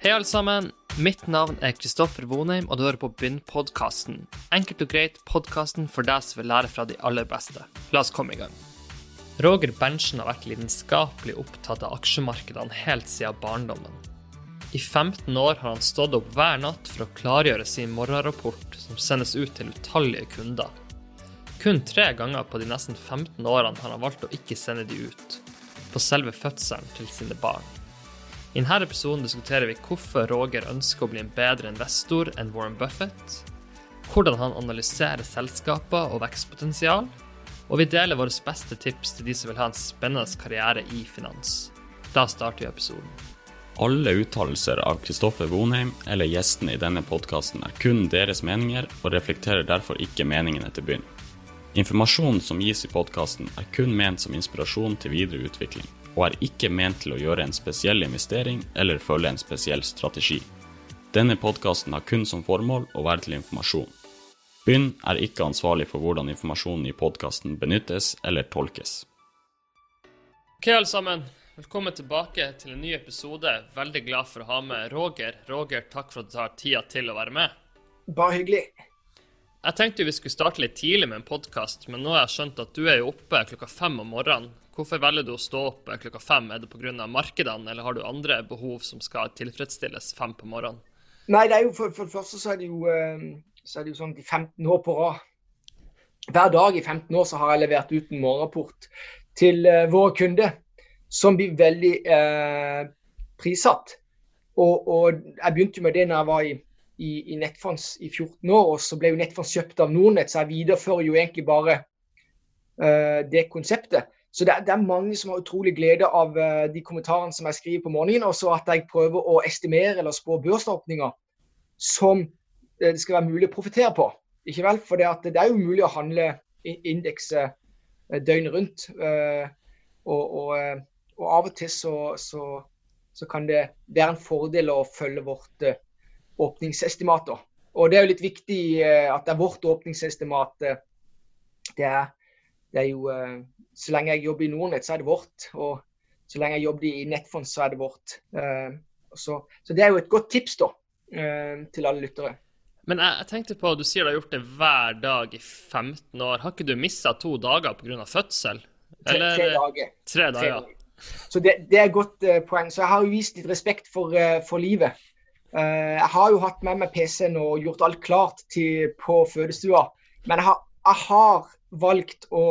Hei, alle sammen. Mitt navn er Kristoffer Vonheim, og du hører på Begynn-podkasten. Enkelt og greit podkasten for deg som vil lære fra de aller beste. La oss komme i gang. Roger Berntsen har vært lidenskapelig opptatt av aksjemarkedene helt siden barndommen. I 15 år har han stått opp hver natt for å klargjøre sin morgenrapport, som sendes ut til utallige kunder. Kun tre ganger på de nesten 15 årene har han valgt å ikke sende de ut, på selve fødselen til sine barn. I denne episoden diskuterer vi hvorfor Roger ønsker å bli en bedre investor enn Warren Buffett, hvordan han analyserer selskaper og vekstpotensial, og vi deler våre beste tips til de som vil ha en spennende karriere i finans. Da starter vi episoden. Alle uttalelser av Kristoffer Vonheim eller gjestene i denne podkasten er kun deres meninger og reflekterer derfor ikke meningene til byen. Informasjonen som gis i podkasten er kun ment som inspirasjon til videre utvikling, og er ikke ment til å gjøre en spesiell investering eller følge en spesiell strategi. Denne podkasten har kun som formål å være til informasjon. Bynn er ikke ansvarlig for hvordan informasjonen i podkasten benyttes eller tolkes. Ok, alle sammen. Velkommen tilbake til en ny episode. Veldig glad for å ha med Roger. Roger, takk for at du tar tida til å være med. Bare hyggelig. Jeg tenkte vi skulle starte litt tidlig med en podkast, men nå har jeg skjønt at du er jo oppe klokka fem om morgenen. Hvorfor velger du å stå opp klokka fem? Er det pga. markedene, eller har du andre behov som skal tilfredsstilles fem på morgenen? Nei, det er jo for, for det første så er det jo, eh, så er det jo sånn de 15 år på rad. Hver dag i 15 år så har jeg levert ut en morgenrapport til uh, våre kunder, som blir veldig uh, prissatt. Og, og, jeg begynte jo med det når jeg var i, i, i Nettfonds i 14 år, og så ble jo Nettfonds kjøpt av Nordnett, så jeg viderefører jo egentlig bare uh, det konseptet. Så det det er, mange som har utrolig glede av de kommentarene som jeg skriver på morgenen, og så at jeg prøver å estimere eller spå børsåpninger som det skal være mulig å profitere på. Ikke vel? For det, er jo mulig å handle indekset døgnet rundt. Og, og, og, av og til så, så, så, kan det være en fordel å følge vårt åpningsestimat. Og det er jo litt viktig at det er vårt åpningsestimat. Det er, det er jo Så lenge jeg jobber i Nordnett, så er det vårt. Og så lenge jeg jobber i Nettfond, så er det vårt. Så, så det er jo et godt tips da, til alle lyttere. Men jeg, tenkte på, du sier du har gjort det hver dag i 15 år. Har ikke du mista to dager pga. fødsel? Eller, tre, tre, dager. Tre dager. Så det, det, er et godt uh, poeng. Så jeg har jo vist litt respekt for, uh, for livet. Uh, jeg har jo hatt med meg PC-en og gjort alt klart til, på fødestua. Men jeg har, jeg har valgt å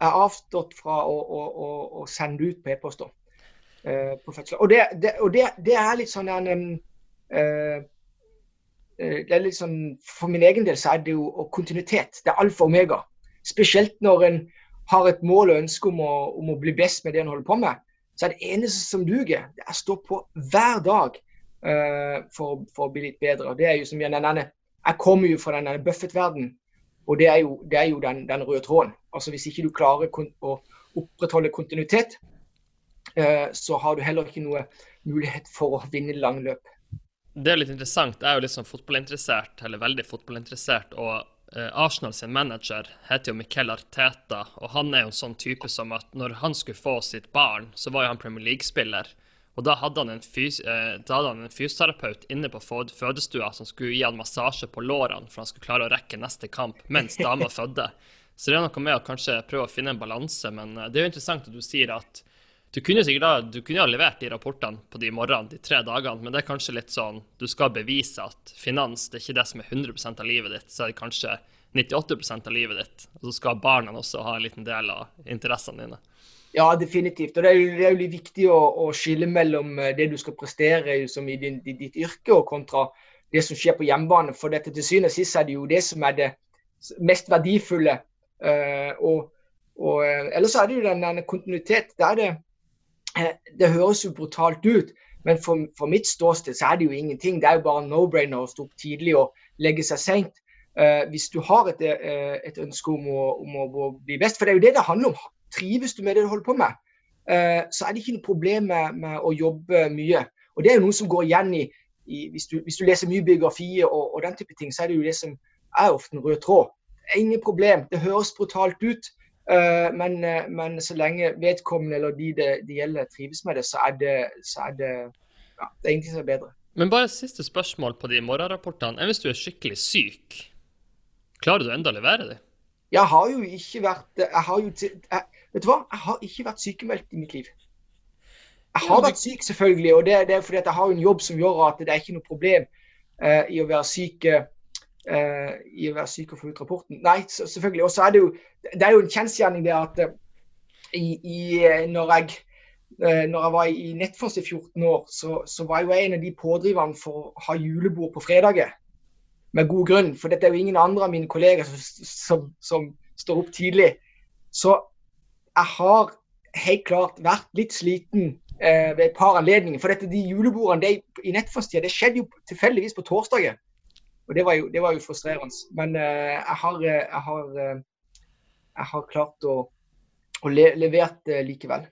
Jeg har avstått fra å, å, å, å sende ut på e-poster på fødsel. Og, det, det, og det, det, er litt sånn en det er litt sånn, For min egen del så er det jo kontinuitet. Det er alfa og omega. Spesielt når en har et mål og ønske om å, om å bli best med det en holder på med. Så er det eneste som duger, det er å stå på hver dag uh, for, for, å bli litt bedre. Det er jo som Jeg, denne, jeg kommer jo fra denne Buffett-verdenen, og det er jo, det er jo den, den, røde tråden. Altså Hvis ikke du klarer å opprettholde kontinuitet, uh, så har du heller ikke noe mulighet for å vinne lang løp det er litt interessant. Jeg er jo litt sånn fotballinteressert, eller veldig fotballinteressert. Og uh, Arsenal sin manager heter jo Miquel Arteta, og han er jo en sånn type som at når han skulle få sitt barn, så var jo han Premier League-spiller. Og da hadde, han en fys en fysioterapeut inne på fødestua som skulle gi han massasje på lårene for han skulle klare å rekke neste kamp mens dama fødte. Så det er noe med å kanskje prøve å finne en balanse, men uh, det er jo interessant at du sier at du kunne sikkert da, du kunne ha levert de rapportene på de morgenene, de tre dagene, men det er kanskje litt sånn du skal bevise at finans det er ikke det som er 100% av livet ditt, så er det kanskje 98% av livet ditt. Og så skal barna også ha en liten del av interessene dine. Ja, definitivt. Og det er jo, det er jo litt viktig å, å, skille mellom eh, det du skal prestere som i, din, i ditt yrke, og kontra det som skjer på hjemmebane. For dette til syvende og sist er det jo det som er det mest verdifulle. Uh, og, og uh, ellers er det jo den, den kontinuitet. Det det Eh, høres jo brutalt ut, men for, for, mitt ståsted så er det jo ingenting. Det er jo bare no-brainer å stå opp tidlig og legge seg seint. Uh, hvis du har et, et ønske om å, om å, bli best, for det er jo det det handler om. Trives du med det du holder på med, uh, så er det ikke noe problem med, med, å jobbe mye. Og Det er jo noe som går igjen i, i hvis, du, hvis, du, leser mye biografier og, og, den type ting, så er det jo det som er ofte en rød tråd. Ingen problem. Det høres brutalt ut, Eh, men, eh, men, så lenge vedkommende eller de det, de gjelder trives med det, så er det, så er det ja, det er ingenting som er bedre. Men bare siste spørsmål på de morgenrapportene. Hvis du er skikkelig syk? Klarer du enda å levere dem? Jeg har jo ikke vært jeg har jo, jeg, Vet du hva? Jeg har ikke vært sykemeldt i mitt liv. Jeg har vært syk, selvfølgelig, og det, det er fordi jeg har en jobb som gjør at det er ikke noe problem uh, i å være syk uh, i å være syk og få ut rapporten. Nei, selvfølgelig. Og så er det jo det er jo en kjensgjerning det at uh, i, i, når jeg Eh, når jeg var i Nettfoss i 14 år, så, så, var jeg jo en av de pådriverne for å ha julebord på fredager. Med god grunn, for dette er jo ingen andre av mine kolleger som, som, som står opp tidlig. Så jeg har helt klart vært litt sliten eh, ved et par anledninger. For dette, de julebordene de, i Nettfoss-tida, det skjedde jo tilfeldigvis på torsdager. Og det var jo, det var jo frustrerende. Men eh, jeg, har, eh, jeg, har, eh, jeg, har, klart å, å le, levert det likevel.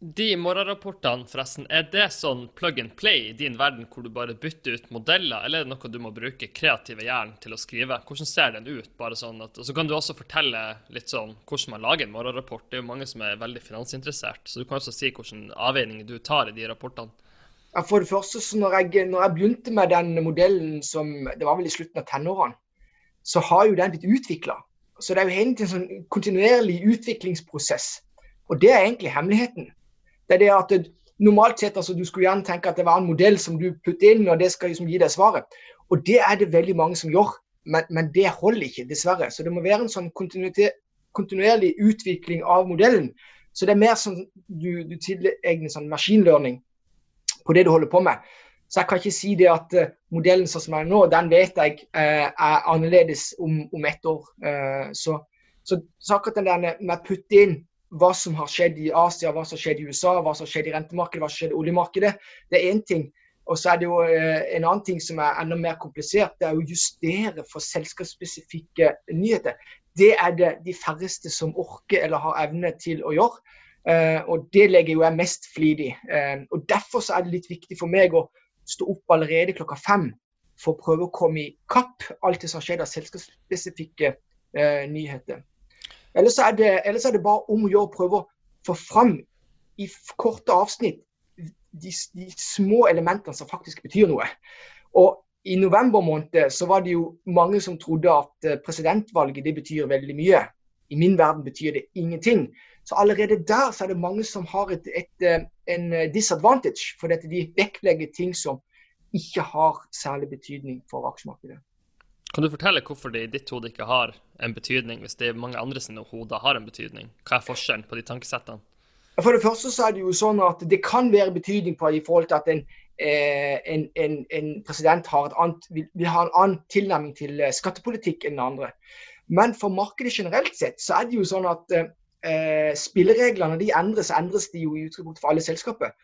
De morgenrapportene, forresten, er det sånn plug and play i din verden hvor du bare bytter ut modeller, eller er det noe du må bruke kreative hjernen til å skrive? Hvordan ser den ut? bare sånn at, Og så kan du også fortelle litt sånn hvordan man lager en morgenrapport. Det er jo mange som er veldig finansinteressert, så du kan også si hvilke avveininger du tar i de rapportene. Ja, for det første, så når jeg, når jeg begynte med den modellen som Det var vel i slutten av tenårene, så har jo den blitt utvikla. Så det er jo tiden en sånn kontinuerlig utviklingsprosess. Og det er egentlig hemmeligheten. Det er det at Normalt sett altså, du skulle gjerne tenke at det var en modell som du putter inn, og det skal liksom gi deg svaret. Og det er det veldig mange som gjør, men, men det holder ikke, dessverre. Så det må være en sånn kontinuerlig utvikling av modellen. Så det er mer sånn du, du tilegner sånn maskinlearning på det du holder på med. Så jeg kan ikke si det at uh, modellen sånn som er nå, den vet jeg uh, er annerledes om, om ett år. Uh, så, så, så, akkurat den der med å putte inn hva som har skjedd i Asia, hva som har skjedd i USA, hva som har skjedd i rentemarkedet, hva som har skjedd i oljemarkedet. Det er én ting. Og så er det jo eh, en annen ting som er enda mer komplisert. Det er å justere for selskapsspesifikke nyheter. Det er det de færreste som orker eller har evne til å gjøre. Uh, og det legger jo jeg mest flid i. Uh, og Derfor så er det litt viktig for meg å stå opp allerede klokka fem for å prøve å komme i kapp alt det som har skjedd av selskapsspesifikke nyheter. Ellers er, det, ellers er det bare om å gjøre å prøve å få fram i korte avsnitt de, de, små elementene som faktisk betyr noe. Og I november måned så var det jo mange som trodde at eh, presidentvalget det betyr veldig mye. I min verden betyr det ingenting. Så allerede der så er det mange som har et, et, eh, en eh, disadvantage, for dette de vektlegger ting som ikke har særlig betydning for aksjemarkedet. Kan du fortelle hvorfor det i ditt hode ikke har en betydning, hvis det er mange andre sine hoder har en betydning? Hva er forskjellen på de tankesettene? For det første så er det jo sånn at det kan være betydning på i forhold til at en, eh, en, en, en president annet, vil, vil, ha en annen tilnærming til eh, skattepolitikk enn andre. Men for markedet generelt sett så er det jo sånn at eh, spillereglene de endres, endres de jo i utgangspunktet for alle selskaper.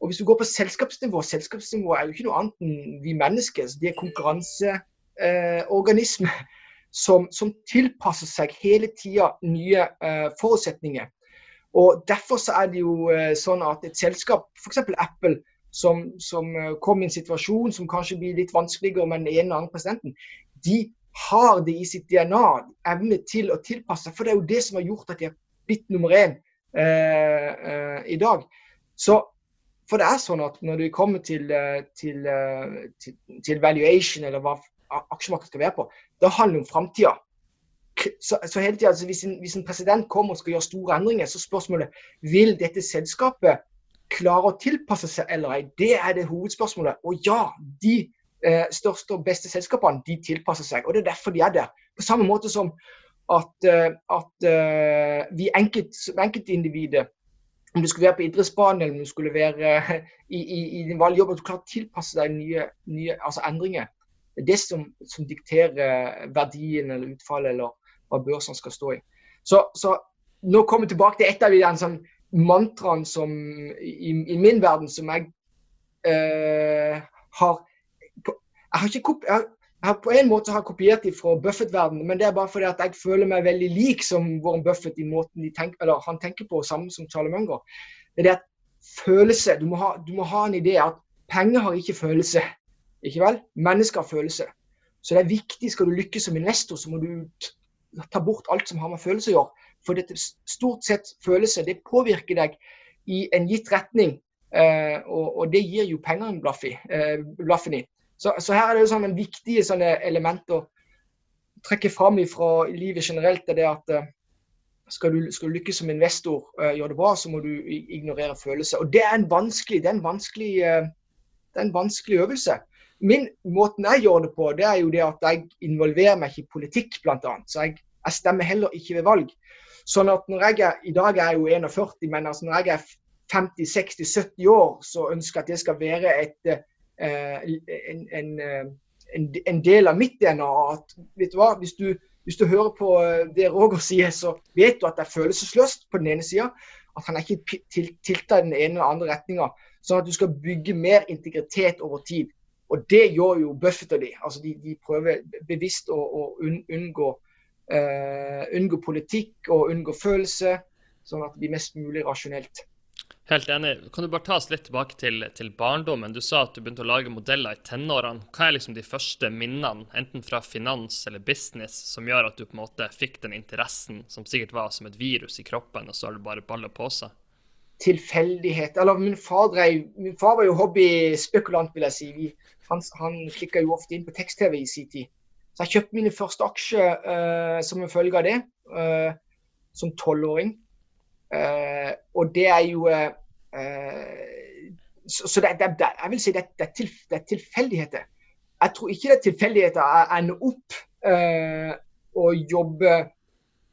Og hvis du går på selskapsnivå, selskapsnivå er jo ikke noe annet enn vi mennesker. Så de er konkurranse eh, organisme som, som, tilpasser seg hele tida nye eh, forutsetninger. Og Derfor så er det jo eh, sånn at et selskap, f.eks. Apple, som, som eh, kom i en situasjon som kanskje blir litt vanskeligere med den ene eller andre presidenten, de har det i sitt DNA, evne til å tilpasse seg. For det er jo det som har gjort at de har blitt nummer én eh, eh, i dag. Så for det er sånn at når det kommer til, til, til, til valuation, eller hva aksjemarkedet skal være på. Det handler om framtida. Så, så, hele tiden, altså hvis, en, hvis, en, president kommer og skal gjøre store endringer, så spørsmålet vil dette selskapet klare å tilpasse seg eller ei. Det er det hovedspørsmålet. Og ja, de eh, største og beste selskapene de tilpasser seg. og Det er derfor de er der. På samme måte som at, uh, at uh, vi enkelt, enkeltindividet om du skulle være på idrettsbanen eller om du skulle være uh, i, i, i din vanlige jobb, at du klarer å tilpasse deg nye, nye altså endringer. Det er det som, som dikterer verdien eller utfallet eller hva børsene skal stå i. Så, så nå kommer vi tilbake til et av de sånn, mantraene som i, i, min verden som jeg uh, har jeg har, ikke jeg, jeg har på en måte har kopiert dem fra Buffett-verdenen, men det er bare fordi at jeg føler meg veldig lik som Warren Buffett i måten tenker, eller han tenker på, samme som Charlie Munger. Det er det at følelse du må, ha, du må ha en idé at penger har ikke følelse. Ikke vel? Mennesker har følelser. Så det er viktig, skal du lykkes som investor, så må du ta bort alt som har med følelser å gjøre. For dette stort sett følelser det påvirker deg i en gitt retning eh, og, og, det gir jo pengene blaffen i. Så, så, her er det jo sånn en viktige sånne elementer å trekke fram fra livet generelt. er det at skal du, skal du, lykkes som investor, uh, gjøre det bra, så må du ignorere følelser. Og Det er en vanskelig, det er en vanskelig, uh, det er en vanskelig øvelse. Min Måten jeg gjør det på, det er jo det at jeg involverer meg ikke i politikk, bl.a. Så jeg, jeg, stemmer heller ikke ved valg. Sånn at når jeg er, I dag er jeg jo 41, men altså når jeg er 50-60-70 år, så ønsker jeg at det skal være et, uh, en, en, en, en, del av mitt DNA. At, vet du hva, hvis du hvis du hører på eh, det Roger sier, så vet du at det er følelsesløst på den ene sida. At han er ikke tilta i den ene eller andre retninga. Sånn at du skal bygge mer integritet over tid. Og det gjør jo Buffett og de. Altså de, de prøver bevisst å, å unngå, uh, unngå politikk og unngå følelse, sånn at det blir mest mulig rasjonelt. Helt enig. Kan du bare ta oss litt tilbake til, til, barndommen? Du sa at du begynte å lage modeller i tenårene. Hva er liksom de første minnene, enten fra finans eller business, som gjør at du på en måte fikk den interessen som sikkert var som et virus i kroppen, og så har du bare balla på seg? Tilfeldighet. Eller min far, drev, min far var jo hobbyspekulant, vil jeg si. Vi, han han klikka jo ofte inn på tekst-TV i sin tid. Så jeg kjøpte mine første aksjer uh, som en følge av det, uh, som tolvåring. Uh, og det er jo Så, så det, det, jeg vil si det, det, er til, det er tilfeldigheter. Jeg tror ikke det er tilfeldigheter jeg ender opp og jobber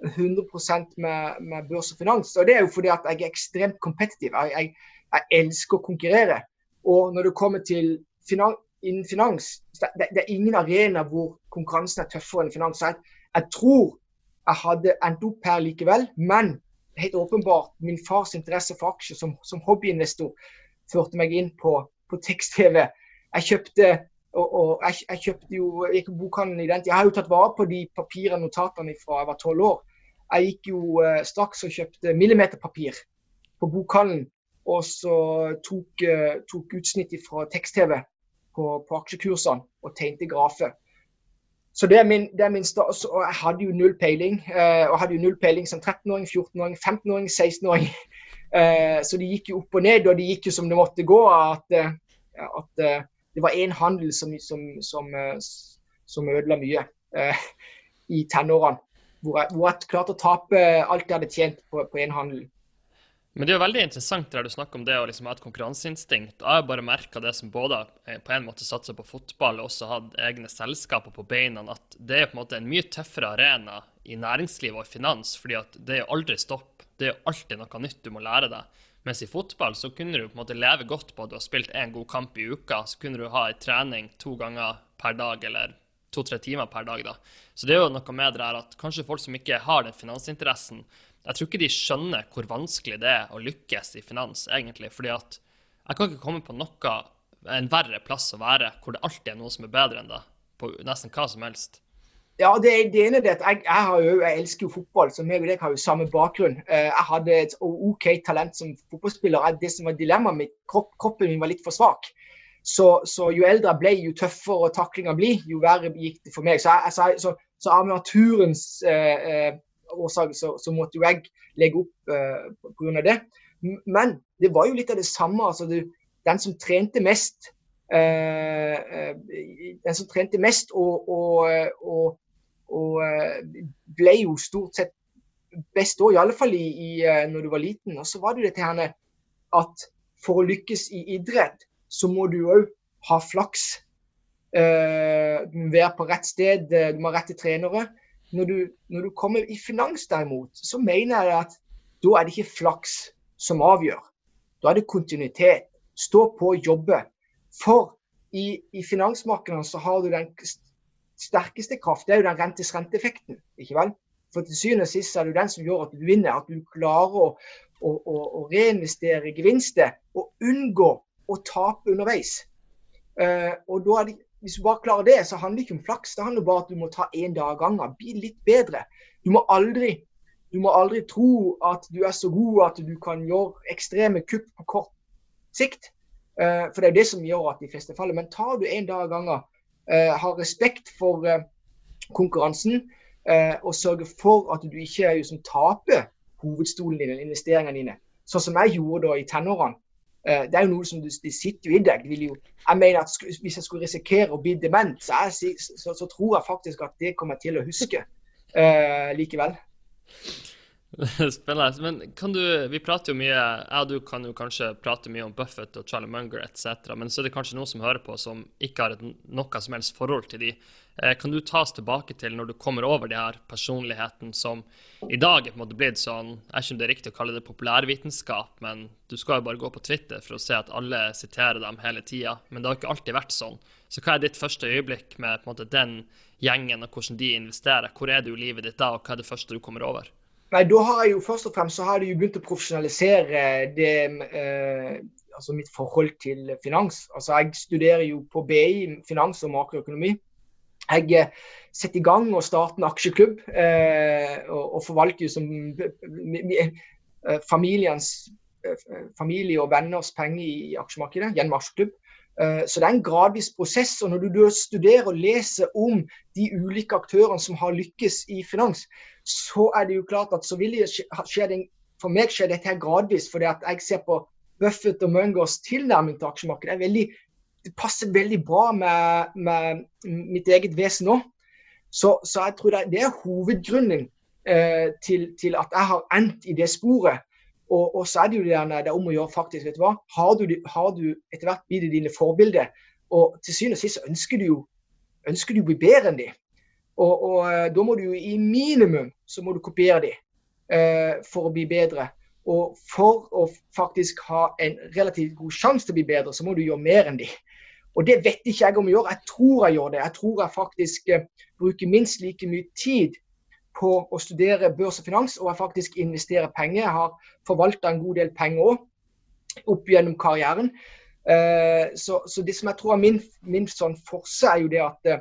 100 med, med, børs og finans. Og det er jo fordi at jeg er ekstremt kompetitiv. Jeg, jeg, jeg, elsker å konkurrere. Og når det kommer til finan, innen finans, det, det, er ingen arena hvor konkurransen er tøffere enn finans. Jeg, jeg tror jeg hadde endt opp her likevel, men helt åpenbart min fars interesse for aksjer som, som hobbyinvestor førte meg inn på, på tekst-TV. Jeg kjøpte og, og jeg, jeg, kjøpte jo, jeg gikk bokhandelen i den Jeg har jo tatt vare på de papirene notatene fra jeg var tolv år. Jeg gikk jo eh, straks og kjøpte millimeterpapir på bokhandelen. Og så tok, eh, tok utsnitt fra tekst-TV på, på, aksjekursene og tegnte grafer. Så det er min, det er min stas, og jeg hadde jo null peiling. Eh, og hadde jo null peiling som 13-åring, 14-åring, 15-åring, 16-åring. Eh, så de gikk jo opp og ned, og de gikk jo som det måtte gå. At, uh, at det var én handel som, som, som, som, ødela mye i tenårene. Hvor jeg, hvor jeg klarte å tape alt jeg hadde tjent på én handel. Men det er jo veldig interessant der du snakker om det å liksom ha et konkurranseinstinkt. Jeg har bare merka det som både på en måte satser på fotball og også hatt egne selskaper på beina, at det er på en måte en mye tøffere arena i næringsliv og finans, fordi at det er jo aldri stopp. Det er jo alltid noe nytt du må lære deg. Mens i fotball så kunne du på en måte leve godt på at du har spilt én god kamp i uka. Så kunne du ha en trening to ganger per dag, eller to-tre timer per dag, da. Så det er jo noe med det her at kanskje folk som ikke har den finansinteressen, jeg tror ikke de skjønner hvor vanskelig det er å lykkes i finans, egentlig. fordi at jeg kan ikke komme på noe, en verre plass å være hvor det alltid er noe som er bedre enn deg, på nesten hva som helst. Ja, det, det ene er at jeg, jeg, jo, jeg, elsker jo fotball, så meg og deg har jo samme bakgrunn. Eh, jeg hadde et OK talent som fotballspiller. Det som var dilemmaet mitt, kropp, kroppen min var litt for svak. Så, så, jo eldre jeg ble, jo tøffere taklinga blir, jo verre gikk det for meg. Så, jeg, så, så av naturens eh, eh årsak så, så, måtte jo jeg legge opp uh, pga. det. Men det var jo litt av det samme. altså du, Den som trente mest, uh, uh, den som trente mest og, og, og, og ble jo stort sett best òg, iallfall i, i, når du var liten. Og så var det dette her at for å lykkes i idrett, så må du òg ha flaks. Uh, være på rett sted, du må ha rette trenere når du, når du, kommer i finans derimot, så mener jeg at da er det ikke flaks som avgjør. Da er det kontinuitet. Stå på og jobbe. For i, i finansmarkedene så har du den sterkeste kraft, det er jo den rentes renteeffekten. ikke vel? For til syvende og sist er det den som gjør at du vinner. At du klarer å, å, å, å reinvestere gevinster og unngå å tape underveis. Uh, og da er det hvis du bare klarer det, så handler det ikke om flaks. Det handler bare om at du må ta én dag av gangen. Bli litt bedre. Du må, aldri, du må aldri tro at du er så god at du kan gjøre ekstreme kupp på kort sikt. Uh, for det er jo det som gjør at de fleste faller. Men tar du én dag av gangen, uh, har respekt for uh, konkurransen og sørger for at du ikke liksom, taper hovedstolen din investeringene dine, sånn som jeg gjorde da i tenårene. Uh, det er jo noe som du, de sitter jo i deg. Jo, jeg mener at Hvis jeg skulle risikere å bli dement, så, jeg, så, så tror jeg faktisk at det kommer jeg til å huske uh, likevel. Spennende. Men kan du Vi prater jo mye Jeg og du kan jo kanskje prate mye om Buffett og Charlie Munger etc., men så er det kanskje noen som hører på som ikke har et noe som helst forhold til de. Eh, kan du ta oss tilbake til når du kommer over de her personlighetene som i dag er på en måte blitt sånn Jeg vet ikke om det er riktig å kalle det populærvitenskap, men du skal jo bare gå på Twitter for å se at alle siterer dem hele tida. Men det har ikke alltid vært sånn. Så hva er ditt første øyeblikk med på en måte den gjengen, og hvordan de investerer? Hvor er du i livet ditt da, og hva er det første du kommer over? Nei, da har jeg jo først og fremst så har jeg jo begynt å profesjonalisere det, eh, altså mitt forhold til finans. Altså Jeg studerer jo på BI finans og makroøkonomi. Jeg eh, setter i gang og starter en aksjeklubb, eh, og, og, forvalter jo som eh, familiens eh, familie og venners penger i aksjemarkedet gjennom aksjeklubb. Så det er en gradvis prosess. og Når du studerer og leser om de ulike aktørene som har lykkes i finans, så er det jo klart at så vil det skje For meg skjer dette her gradvis. fordi at jeg ser på Buffett og Mungers tilnærming til aksjemarkedet. Det, veldig, det passer veldig bra med, med mitt eget vesen òg. Så, så, jeg tror det, er hovedgrunnen eh, til, til, at jeg har endt i det sporet. Og, og, så er det jo det, det er om å gjøre faktisk. vet du hva? Har du, har du etter hvert blitt dine forbilder, og til syvende og sist ønsker du jo ønsker du å bli bedre enn de. Og, og, eh, da må du jo i minimum så må du kopiere de eh, for å bli bedre. Og for å faktisk ha en relativt god sjanse til å bli bedre, så må du gjøre mer enn de. Og det vet ikke jeg om å gjøre. Jeg tror jeg gjør det. Jeg tror jeg faktisk eh, bruker minst like mye tid på å studere børs og finans, og jeg faktisk investerer penger. Jeg har forvalta en god del penger òg opp gjennom karrieren. Uh, så, så, det som jeg tror er min, min sånn forse, er jo det at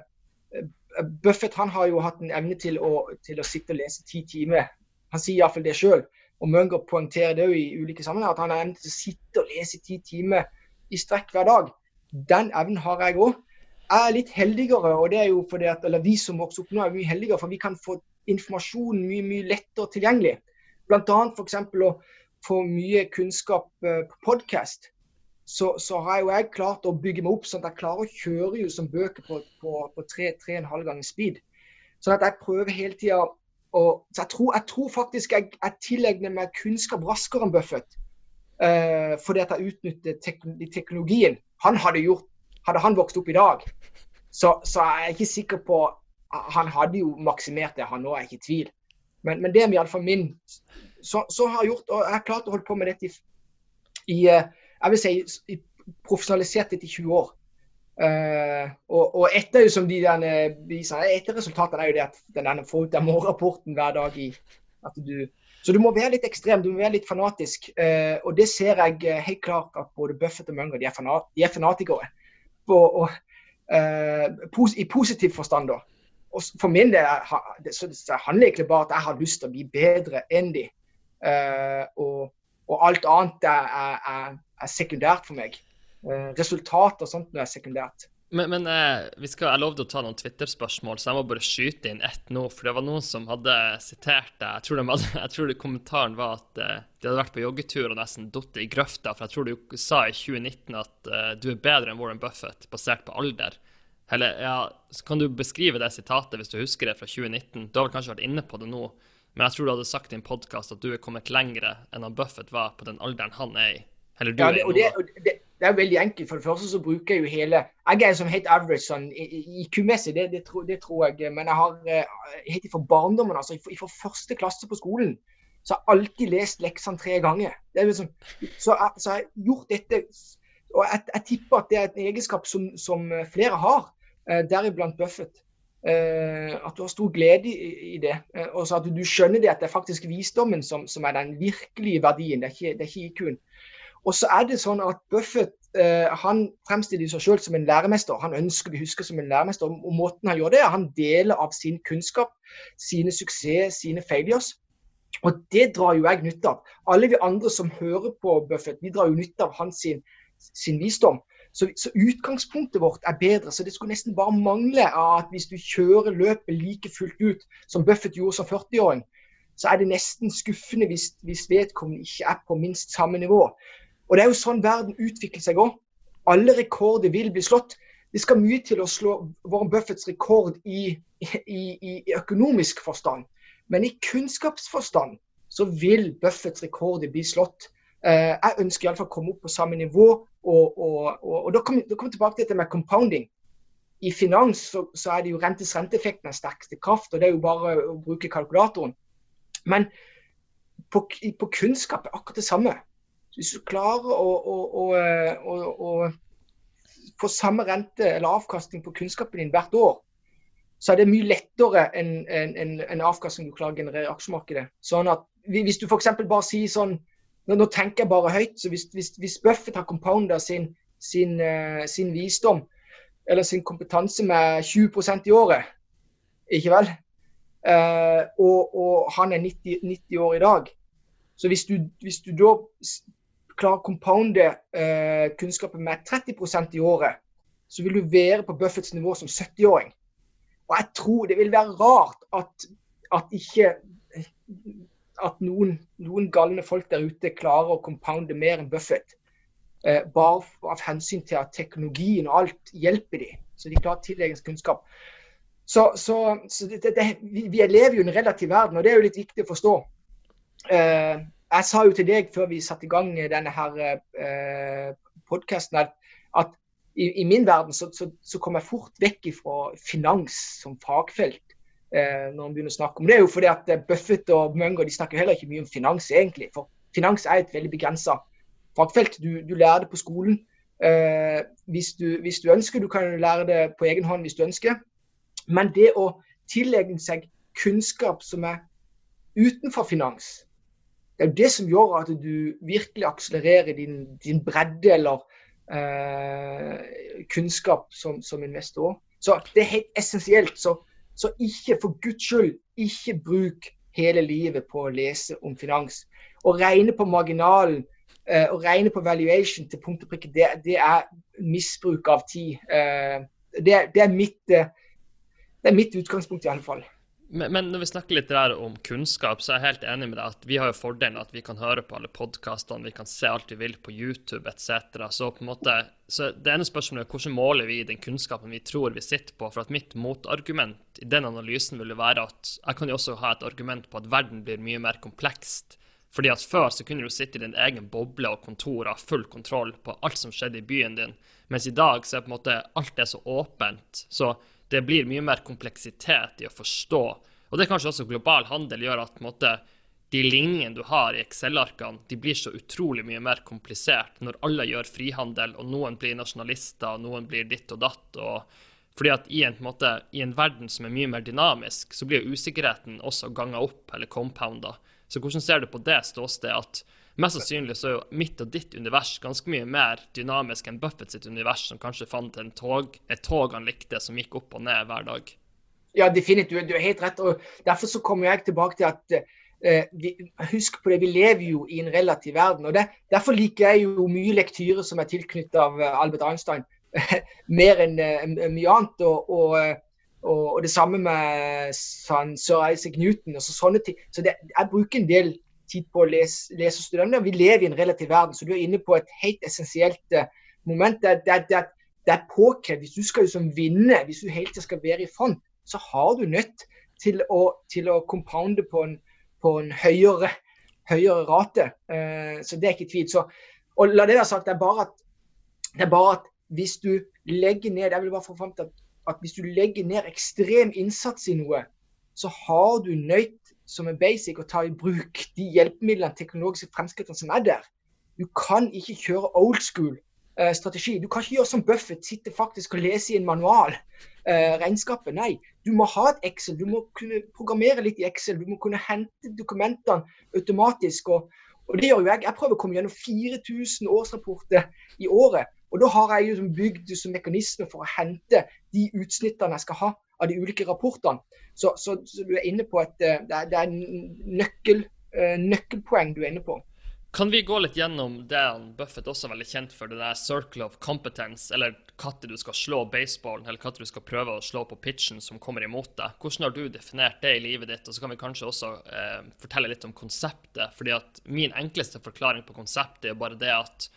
Buffett han har jo hatt en evne til å, til å sitte og lese ti timer. Han sier iallfall det sjøl. Og Munger poengterer det jo i ulike sammenhenger, at han har evne til å sitte og lese ti timer i strekk hver dag. Den evnen har jeg òg. Jeg er litt heldigere, og det er jo fordi at, eller vi som vokser opp nå, er mye heldigere, for vi kan få informasjon mye mye lettere tilgjengelig. Bl.a. f.eks. å få mye kunnskap eh, på podkast. Så, så, har jo jeg klart å bygge meg opp sånn at jeg klarer å kjøre jo som bøker på, på, på 3-3,5 ganger speed. Sånn at jeg prøver hele tida å Så jeg tror, jeg tror faktisk jeg, jeg, tilegner meg kunnskap raskere enn Buffett. Uh, fordi at jeg utnytter tekn teknologien. Han hadde gjort Hadde han vokst opp i dag, så, så er jeg ikke sikker på han hadde jo maksimert det, han òg, er ikke i tvil. Men, men det er iallfall min så, så, har jeg gjort, og jeg har klart å holde på med dette i, i eh, jeg vil si, profesjonalisert dette i 20 år. Uh, og, og, etter som de denne, etter resultatene er jo det at den får ut den morgenrapporten hver dag i at du Så du må være litt ekstrem, du må være litt fanatisk. Uh, og det ser jeg helt klart at både Buffett og Munger de er, fanat, de er fanatikere. Og, og, uh, pos, I positiv forstand, da. Og for min del så det handler egentlig bare at jeg har lyst til å bli bedre enn de. Og, alt annet er, er, er, sekundært for meg. Uh, resultat og sånt er sekundært. Men, men eh, vi skal, jeg lovde å ta noen Twitter-spørsmål, så jeg må bare skyte inn ett nå. For det var noen som hadde sitert deg. Jeg tror, de hadde, jeg tror kommentaren var at eh, de hadde vært på joggetur og nesten falt i grøfta. For jeg tror du sa i 2019 at eh, du er bedre enn Warren Buffett basert på alder. Eller ja, så kan du beskrive det sitatet hvis du husker det fra 2019? Du har vel kanskje vært inne på det nå, men jeg tror du hadde sagt i en podkast at du er kommet lengre enn han Buffett var på den alderen han er i. Eller du ja, det, er det, og Det, det, det, er veldig enkelt. For det første så bruker jeg jo hele Jeg er som helt average sånn IQ-messig, det, det, tror, det, tror jeg. Men jeg har eh, helt fra barndommen, altså fra første klasse på skolen, så har jeg alltid lest leksene tre ganger. Liksom, så, jeg, så jeg har gjort dette og jeg, jeg, tipper at det er en egenskap som, som flere har. Eh, deriblant Buffett. Eh, at du har stor glede i, det. Eh, og så at du, skjønner det at det er faktisk visdommen som, som er den virkelige verdien, det er ikke, det er ikke IQ-en. Og så er det sånn at Buffett han fremstiller seg selv som en læremester. Han ønsker å bli husket som en læremester. Og måten han gjør det, er han deler av sin kunnskap, sine suksess, sine failures. Og det drar jo jeg nytte av. Alle vi andre som hører på Buffett, vi drar jo nytte av hans sin, sin visdom. Så, så, utgangspunktet vårt er bedre. Så det skulle nesten bare mangle at hvis du kjører løpet like fullt ut som Buffett gjorde som 40-åring, så er det nesten skuffende hvis, hvis, vedkommende ikke er på minst samme nivå. Og det er jo sånn verden utvikler seg òg. Alle rekorder vil bli slått. Det skal mye til å slå Warren Buffetts rekord i, i, i, økonomisk forstand. Men i kunnskapsforstand så vil Buffetts rekorder bli slått. Eh, jeg ønsker iallfall å komme opp på samme nivå. Og, og, og, og da kommer vi tilbake til dette med compounding. I finans så, så er det jo rentes renteeffekten er sterkeste kraft, og det er jo bare å bruke kalkulatoren. Men på, på kunnskap er akkurat det samme. Hvis du klarer å, å, å, å få samme rente eller avkastning på kunnskapen din hvert år, så er det mye lettere enn en, en, en avkastning du klarer å generere i aksjemarkedet. Sånn at Hvis du f.eks. bare sier sånn nå, nå, tenker jeg bare høyt. så Hvis, hvis, hvis Buffett har compounda sin, sin, uh, sin, visdom eller sin kompetanse med 20% i året, ikke vel? Uh, og, og, han er 90, 90, år i dag. Så hvis du, hvis du da klarer å compounde eh, kunnskapen med 30% i året, så vil du være på Buffetts nivå som 70-åring. Og jeg tror det vil være rart at, at ikke at noen, noen, galne folk der ute klarer å compounde mer enn Buffett. Eh, bare av hensyn til at teknologien og alt hjelper dem. Så de klarer å kunnskap. Så, så, så det, det, vi, vi, lever jo i en relativ verden, og det er jo litt viktig å forstå. Eh, jeg sa jo til deg før vi satte i gang denne her eh, podkasten at, at i, i, min verden så, så, så kom jeg fort vekk fra finans som fagfelt eh, når man begynner å snakke om det. er jo fordi at eh, Buffett og Munger snakker heller ikke mye om finans, egentlig. For finans er et veldig begrensa fagfelt. Du, du, lærer det på skolen eh, hvis, du, hvis, du, ønsker. Du kan lære det på egen hånd hvis du ønsker. Men det å tillegge seg kunnskap som er utenfor finans, det er jo det som gjør at du virkelig akselererer din, din bredde eller eh, kunnskap som, som investor. Så det er helt essensielt. Så så ikke for Guds skyld, ikke bruk hele livet på å lese om finans. Å regne på marginalen eh, å regne på valuation til punkt og prikke, det, det, er misbruk av tid. Eh, det, det, er mitt, uh, det er mitt utgangspunkt, i alle fall. Men, men, når vi snakker litt der om kunnskap, så er jeg helt enig med deg at vi har jo fordelen at vi kan høre på alle podkastene, vi kan se alt vi vil på YouTube etc. Så på en måte, så det ene spørsmålet er hvordan måler vi den kunnskapen vi tror vi sitter på? For at mitt motargument i den analysen vil jo være at jeg kan jo også ha et argument på at verden blir mye mer komplekst. Fordi at Før så kunne du sitte i din egen boble og kontor og ha full kontroll på alt som skjedde i byen din, mens i dag så er på en måte alt det så åpent. Så det blir mye mer kompleksitet i å forstå. Og det er kanskje også global handel gjør at måte, de linjene du har i Excel-arkene, de blir så utrolig mye mer komplisert når alle gjør frihandel, og noen blir nasjonalister, og noen blir ditt og datt. og fordi at i en, måte, i en, verden som er mye mer dynamisk, så blir usikkerheten også ganga opp eller compounda. Så hvordan ser du på det ståstedet at Mest sannsynlig så er jo mitt og ditt univers ganske mye mer dynamisk enn Buffett sitt univers, som kanskje fant en tog, et tog han likte, som gikk opp og ned hver dag. Ja, definitivt. Du er helt rett. og Derfor så kommer jeg tilbake til at eh, vi, husk på det, vi lever jo i en relativ verden. og det, Derfor liker jeg jo mye lektyre som er tilknyttet av eh, Albert Einstein, mer enn uh, mye annet. Og, og, og, og, det samme med Sir Isaac Newton. og så sånne ting. Så det, jeg bruker en del tid på å lese, lese og studere. Vi lever i en relativ verden, så du er inne på et helt essensielt uh, moment. Det, det, det, det er påkrevd. Hvis du skal liksom vinne, hvis du tiden skal være i front, så har du nødt til å, til å compounde på en, på en høyere, høyere, rate. Uh, så det er ikke tvil. Så, og la det være sagt, det er bare at, det er bare at hvis du legger ned jeg vil bare få frem til at, at hvis du legger ned ekstrem innsats i noe, så har du nødt som er basic, og ta i bruk de hjelpemidlene, teknologiske fremskrittene som er der. Du kan ikke kjøre old school eh, strategi. Du kan ikke gjøre som Buffett, sitte faktisk og lese i en manual. Eh, regnskapet. Nei, du må ha et Excel. Du må kunne programmere litt i Excel. Du må kunne hente dokumentene automatisk. Og, og det gjør jo jeg. Jeg prøver å komme gjennom 4000 årsrapporter i året. Og da har jeg jo bygd som mekanisme for å hente de utsnittene jeg skal ha av de ulike rapportene. Så, så, så du er inne på et eh, Det er, det er nøkkel, uh, nøkkelpoeng du er inne på. Kan vi gå litt gjennom det Buffett også er veldig kjent for, det der circle of competence, eller når du skal slå baseballen, eller når du skal prøve å slå på pitchen som kommer imot deg. Hvordan har du definert det i livet ditt? Og så kan vi kanskje også eh, fortelle litt om konseptet. fordi at min enkleste forklaring på konseptet er bare det at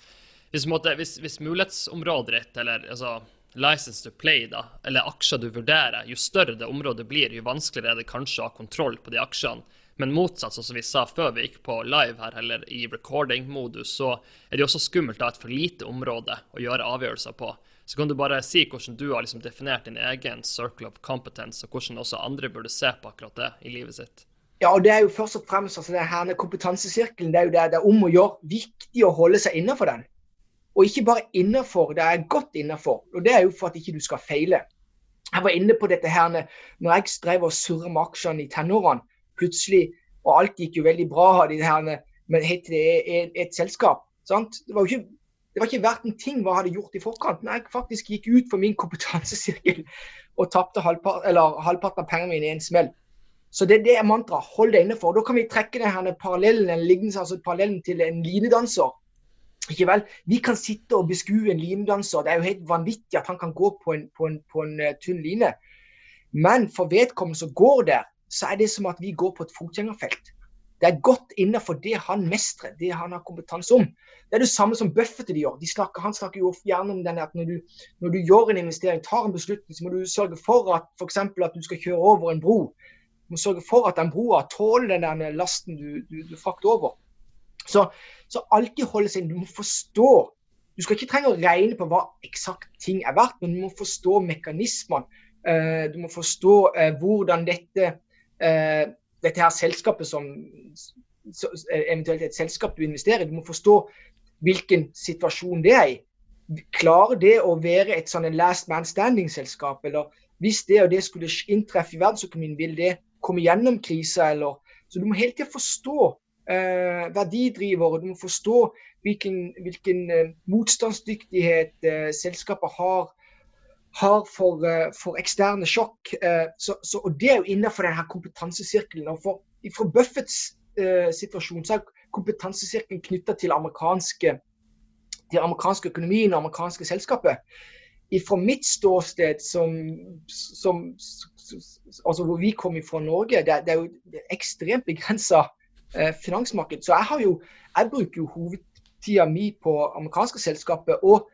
hvis, måtte, hvis, hvis mulighetsområdet ditt, eller altså license to play, da, eller aksjer du vurderer, jo større det området blir, jo vanskeligere er det kanskje å ha kontroll på de aksjene. Men motsatt, som vi sa før vi gikk på live her, eller i recording-modus, så er det jo også skummelt å ha et for lite område å gjøre avgjørelser på. Så kan du bare si hvordan du har liksom definert din egen circle of competence, og hvordan også andre burde se på akkurat det i livet sitt. Ja, og det er jo først og fremst altså med kompetansesirkelen. Det er jo det, det er om å gjøre viktig å holde seg innenfor den. Og ikke bare innenfor, det er godt innenfor. Og det er jo for at ikke du skal feile. Jeg var inne på dette her når jeg strev og surra med aksjene i tenårene plutselig Og alt gikk jo veldig bra hadde det her med helt til et, et selskap. Sant? Det var jo ikke det var ikke verdt en ting hva jeg hadde gjort i forkant. Når jeg faktisk gikk ut for min kompetansesirkel og tapte halvpart, halvparten av pengene mine i en smell. Så det, det er mantraet. Hold deg inne for. Da kan vi trekke denne parallellen, altså parallellen til en linedanser. Ikke vel? Vi kan sitte og beskue en linedanser. Det er jo helt vanvittig at han kan gå på en, på en, på en uh, tynn line. Men for vedkommende som går der, så er det som at vi går på et fotgjengerfelt. Det er godt innenfor det han mestrer, det han har kompetanse om. Det er det samme som Buffett de gjør. De snakker, han snakker jo gjerne om denne at når du, når du, gjør en investering, tar en beslutning, så må du sørge for at f.eks. at du skal kjøre over en bro. Du må sørge for at den broa tåler den lasten du, du, du frakter over. Så, så, alltid holde seg. Du må forstå. Du skal ikke trenge å regne på hva eksakt ting er verdt, men du må forstå mekanismene. Uh, du må forstå uh, hvordan dette uh, dette her selskapet som eventuelt et selskap du investerer i, du må forstå hvilken situasjon det er i. Klarer det å være et sånn last man standing-selskap, eller hvis det og det skulle inntreffe i verdensøkonomien, vil det komme gjennom krisa, eller Så du må hele tida forstå eh, verdidrivere, du må forstå hvilken, hvilken eh, motstandsdyktighet eh, selskapet har har for, uh, for eksterne sjokk. Så, så, og Det er jo innenfor denne kompetansesirkelen. og for, Fra Buffetts situasjon så er kompetansesirkelen knytta til amerikanske til amerikanske økonomien og amerikanske selskapet. Fra mitt ståsted, som, som, altså hvor vi kommer fra Norge, det, det er jo ekstremt begrensa finansmarked. Så jeg, jo, jeg bruker jo hovedtida mi på amerikanske selskaper. og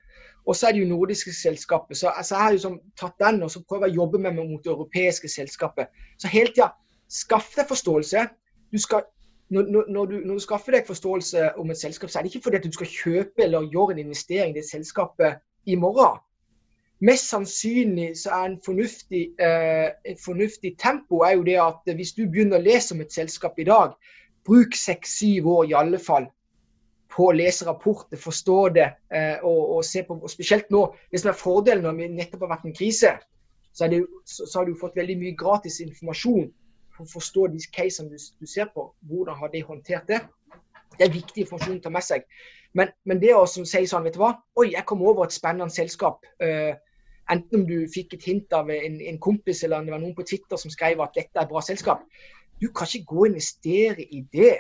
og så er det jo nordiske selskapet. Så altså, jeg har liksom tatt den og så prøver jeg å jobbe med meg mot det europeiske selskapet. Så hele tida skaff deg forståelse. Du skal, når, når, du, når, du, skaffer deg forståelse om et selskap, så er det ikke fordi at du skal kjøpe eller gjøre en investering i det selskapet i morgen. Mest sannsynlig så er en fornuftig, eh, et fornuftig tempo er jo det at hvis du begynner å lese om et selskap i dag, bruk seks-syv år i alle fall på å lese rapporter, forstå det eh, og, og, se på og Spesielt nå, det som er fordelen når vi nettopp har vært en krise, så, det, så, så har du fått veldig mye gratis informasjon for å forstå de casene du, du, ser på. Hvordan har de håndtert det? Det er viktig informasjon å ta med seg. Men, men det å sier sånn, vet du hva Oi, jeg kom over et spennende selskap. Uh, enten om du fikk et hint av en, en, kompis eller det var noen på Twitter som skrev at dette er et bra selskap. Du kan ikke gå og investere i det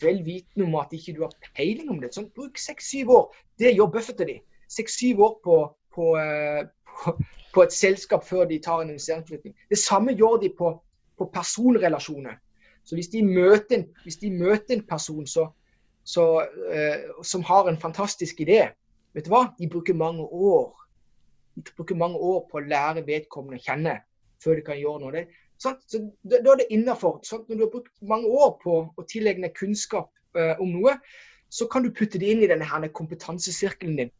vel vitende om at ikke du har peiling om det. Sånn, bruk seks-syv år. Det gjør Buffett de. Seks-syv år på, på, eh, på, på, et selskap før de tar en investeringsbeslutning. Det samme gjør de på, personrelasjoner. Så hvis de møter en, de møter en person så, så, uh, som har en fantastisk idé, vet du hva? De bruker mange år. De bruker mange år på å lære vedkommende å kjenne før de kan gjøre noe. Så Da er det innafor. Når du har brukt mange år på å tilegne kunnskap uh, om noe, så kan du putte det inn i denne her kompetansesirkelen din.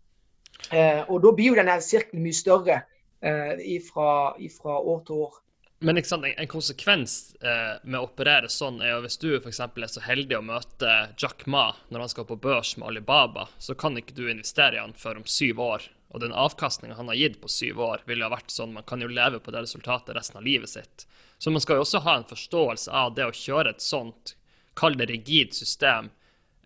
Uh, og da blir jo denne sirkelen mye større uh, fra år til år. Men en, en konsekvens eh, med å operere sånn er jo hvis du f.eks. er så heldig å møte Jack Ma når han skal på børs med Alibaba, så kan ikke du investere i han før om syv år. Og den avkastninga han har gitt på syv år, ville ha vært sånn man kan jo leve på det resultatet resten av livet sitt. Så man skal jo også ha en forståelse av det å kjøre et sånt, kall det rigid system.